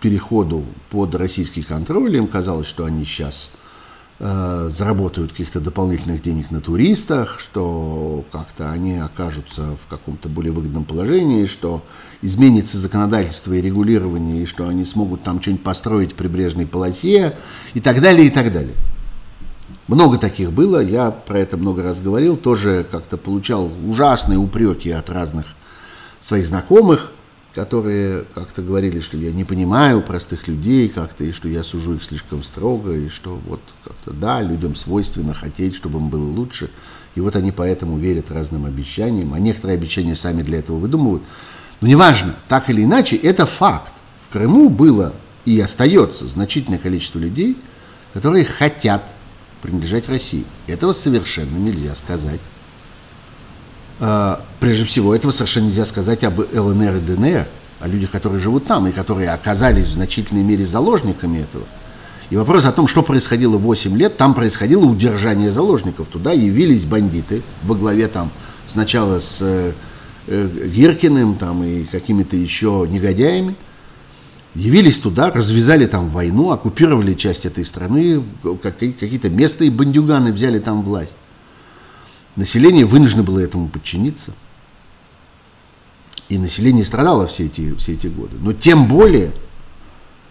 переходу под российский контроль. Им казалось, что они сейчас э, заработают каких-то дополнительных денег на туристах, что как-то они окажутся в каком-то более выгодном положении, что изменится законодательство и регулирование, и что они смогут там что-нибудь построить в прибрежной полосе и так далее, и так далее. Много таких было, я про это много раз говорил, тоже как-то получал ужасные упреки от разных своих знакомых, которые как-то говорили, что я не понимаю простых людей как-то, и что я сужу их слишком строго, и что вот как-то да, людям свойственно хотеть, чтобы им было лучше. И вот они поэтому верят разным обещаниям, а некоторые обещания сами для этого выдумывают. Но неважно, так или иначе, это факт. В Крыму было и остается значительное количество людей, которые хотят принадлежать России. Этого совершенно нельзя сказать. А, прежде всего, этого совершенно нельзя сказать об ЛНР и ДНР, о людях, которые живут там и которые оказались в значительной мере заложниками этого. И вопрос о том, что происходило 8 лет, там происходило удержание заложников. Туда явились бандиты во главе там сначала с э, э Гиркиным там, и какими-то еще негодяями. Явились туда, развязали там войну, оккупировали часть этой страны, какие-то местные бандюганы взяли там власть. Население вынуждено было этому подчиниться. И население страдало все эти, все эти годы. Но тем более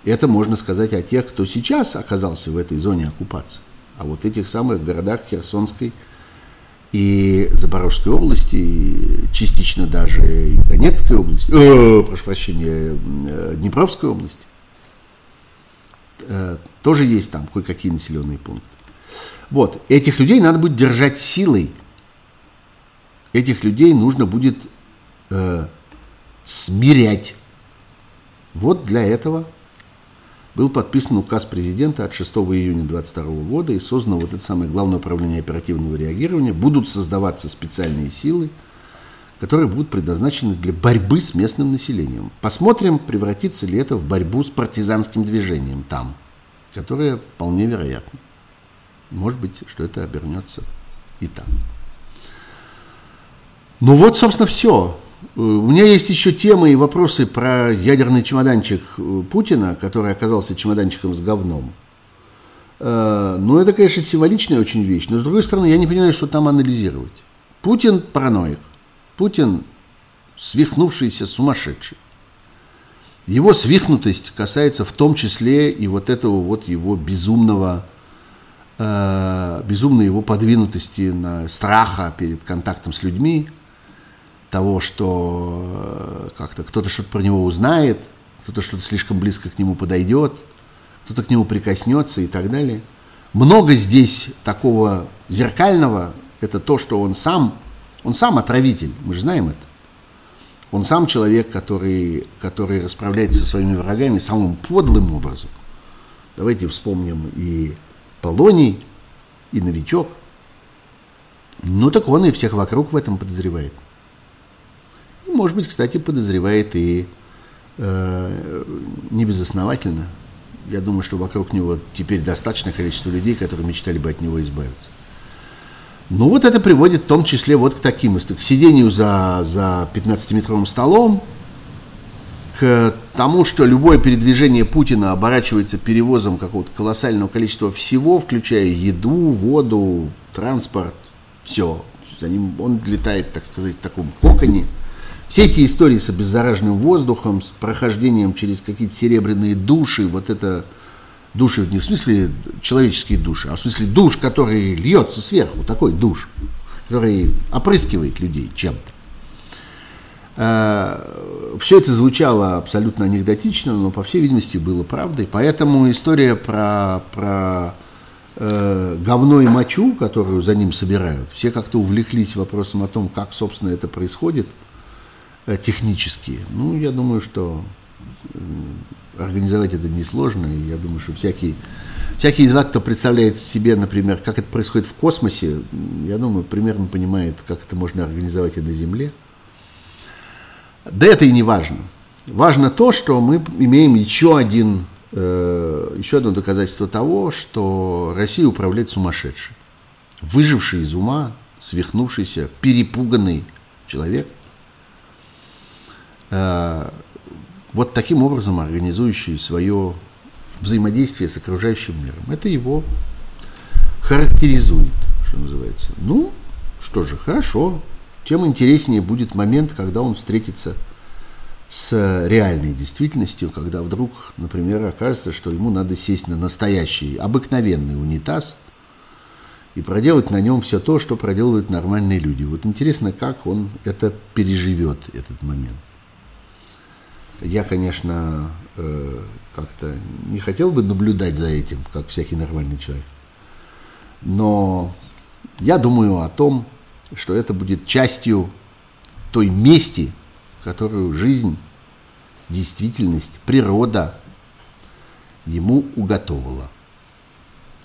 это можно сказать о тех, кто сейчас оказался в этой зоне оккупации. А вот этих самых городах Херсонской и Запорожской области, и частично даже и Донецкой области, э, прошу прощения, э, Днепровской области. э, тоже есть там кое-какие населенные пункты. Вот, этих людей надо будет держать силой. Этих людей нужно будет э, смирять. Вот для этого был подписан указ президента от 6 июня 2022 года и создано вот это самое Главное управление оперативного реагирования. Будут создаваться специальные силы, которые будут предназначены для борьбы с местным населением. Посмотрим, превратится ли это в борьбу с партизанским движением там, которое вполне вероятно. Может быть, что это обернется и так. Ну вот, собственно, все. У меня есть еще темы и вопросы про ядерный чемоданчик э, Путина, который оказался чемоданчиком с говном. Э, ну, это, конечно, символичная очень вещь, но, с другой стороны, я не понимаю, что там анализировать. Путин параноик. Путин свихнувшийся сумасшедший. Его свихнутость касается в том числе и вот этого вот его безумного, э, безумной его подвинутости на страха перед контактом с людьми, того, что э, как-то кто-то что-то про него узнает, кто-то что-то слишком близко к нему подойдет, кто-то к нему прикоснется и так далее. Много здесь такого зеркального, это то, что он сам, он сам отравитель, мы же знаем это. Он сам человек, который, который расправляется со своими врагами самым подлым образом. Давайте вспомним и Полоний, и Новичок. Ну так он и всех вокруг в этом подозревает может быть, кстати, подозревает и э, небезосновательно. Я думаю, что вокруг него теперь достаточное количество людей, которые мечтали бы от него избавиться. Ну вот это приводит в том числе вот к таким, к сидению за, за 15-метровым столом, к тому, что любое передвижение Путина оборачивается перевозом какого-то колоссального количества всего, включая еду, воду, транспорт, все. За ним он летает, так сказать, в таком коконе – все эти истории с обеззараженным воздухом, с прохождением через какие-то серебряные души, вот это души не в смысле человеческие души, а в смысле душ, который льется сверху, такой душ, который опрыскивает людей чем-то. А, Все это звучало абсолютно анекдотично, но, по всей видимости, было правдой. Поэтому история про, про э, говно и мочу, которую за ним собирают, все как-то увлеклись вопросом о том, как, собственно, это происходит – Э, технические. Ну, я думаю, что э, организовать это несложно, и я думаю, что всякий, всякий из вас, кто представляет себе, например, как это происходит в космосе, я думаю, примерно понимает, как это можно организовать и на Земле. Да это и не важно. Важно то, что мы имеем еще, один, э, еще одно доказательство того, что Россия управляет сумасшедший. Выживший из ума, свихнувшийся, перепуганный человек – Э, вот таким образом организующий свое взаимодействие с окружающим миром. Это его характеризует, что называется. Ну, что же, хорошо. Тем интереснее будет момент, когда он встретится с реальной действительностью, когда вдруг, например, окажется, что ему надо сесть на настоящий, обыкновенный унитаз и проделать на нем все то, что проделывают нормальные люди. Вот интересно, как он это переживет, этот момент. Я, конечно, э, как-то не хотел бы наблюдать за этим, как всякий нормальный человек. Но я думаю о том, что это будет частью той мести, которую жизнь, действительность, природа ему уготовила,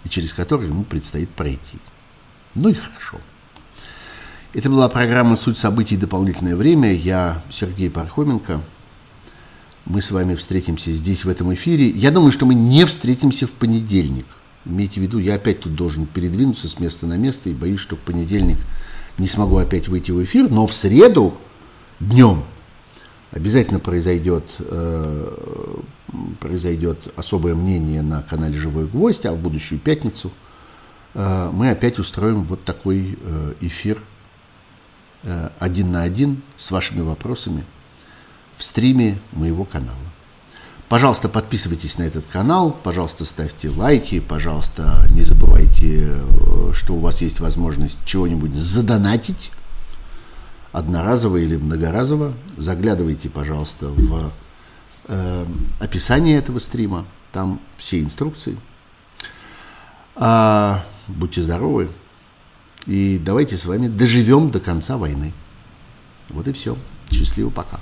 и через которую ему предстоит пройти. Ну и хорошо. Это была программа «Суть событий. Дополнительное время». Я Сергей Пархоменко – мы с вами встретимся здесь, в этом эфире. Я думаю, что мы не встретимся в понедельник. Имейте в виду, я опять тут должен передвинуться с места на место и боюсь, что в понедельник не смогу опять выйти в эфир, но в среду днем обязательно произойдет, э, произойдет особое мнение на канале «Живой гвоздь», а в будущую пятницу э, мы опять устроим вот такой э, эфир э, один на один с вашими вопросами в стриме моего канала. Пожалуйста, подписывайтесь на этот канал, пожалуйста, ставьте лайки, пожалуйста, не забывайте, э, что у вас есть возможность чего-нибудь задонатить, одноразово или многоразово. Заглядывайте, пожалуйста, в э, описание этого стрима. там все инструкции. А, будьте здоровы. И давайте с вами доживем до конца войны. Вот и все. Счастливо, пока.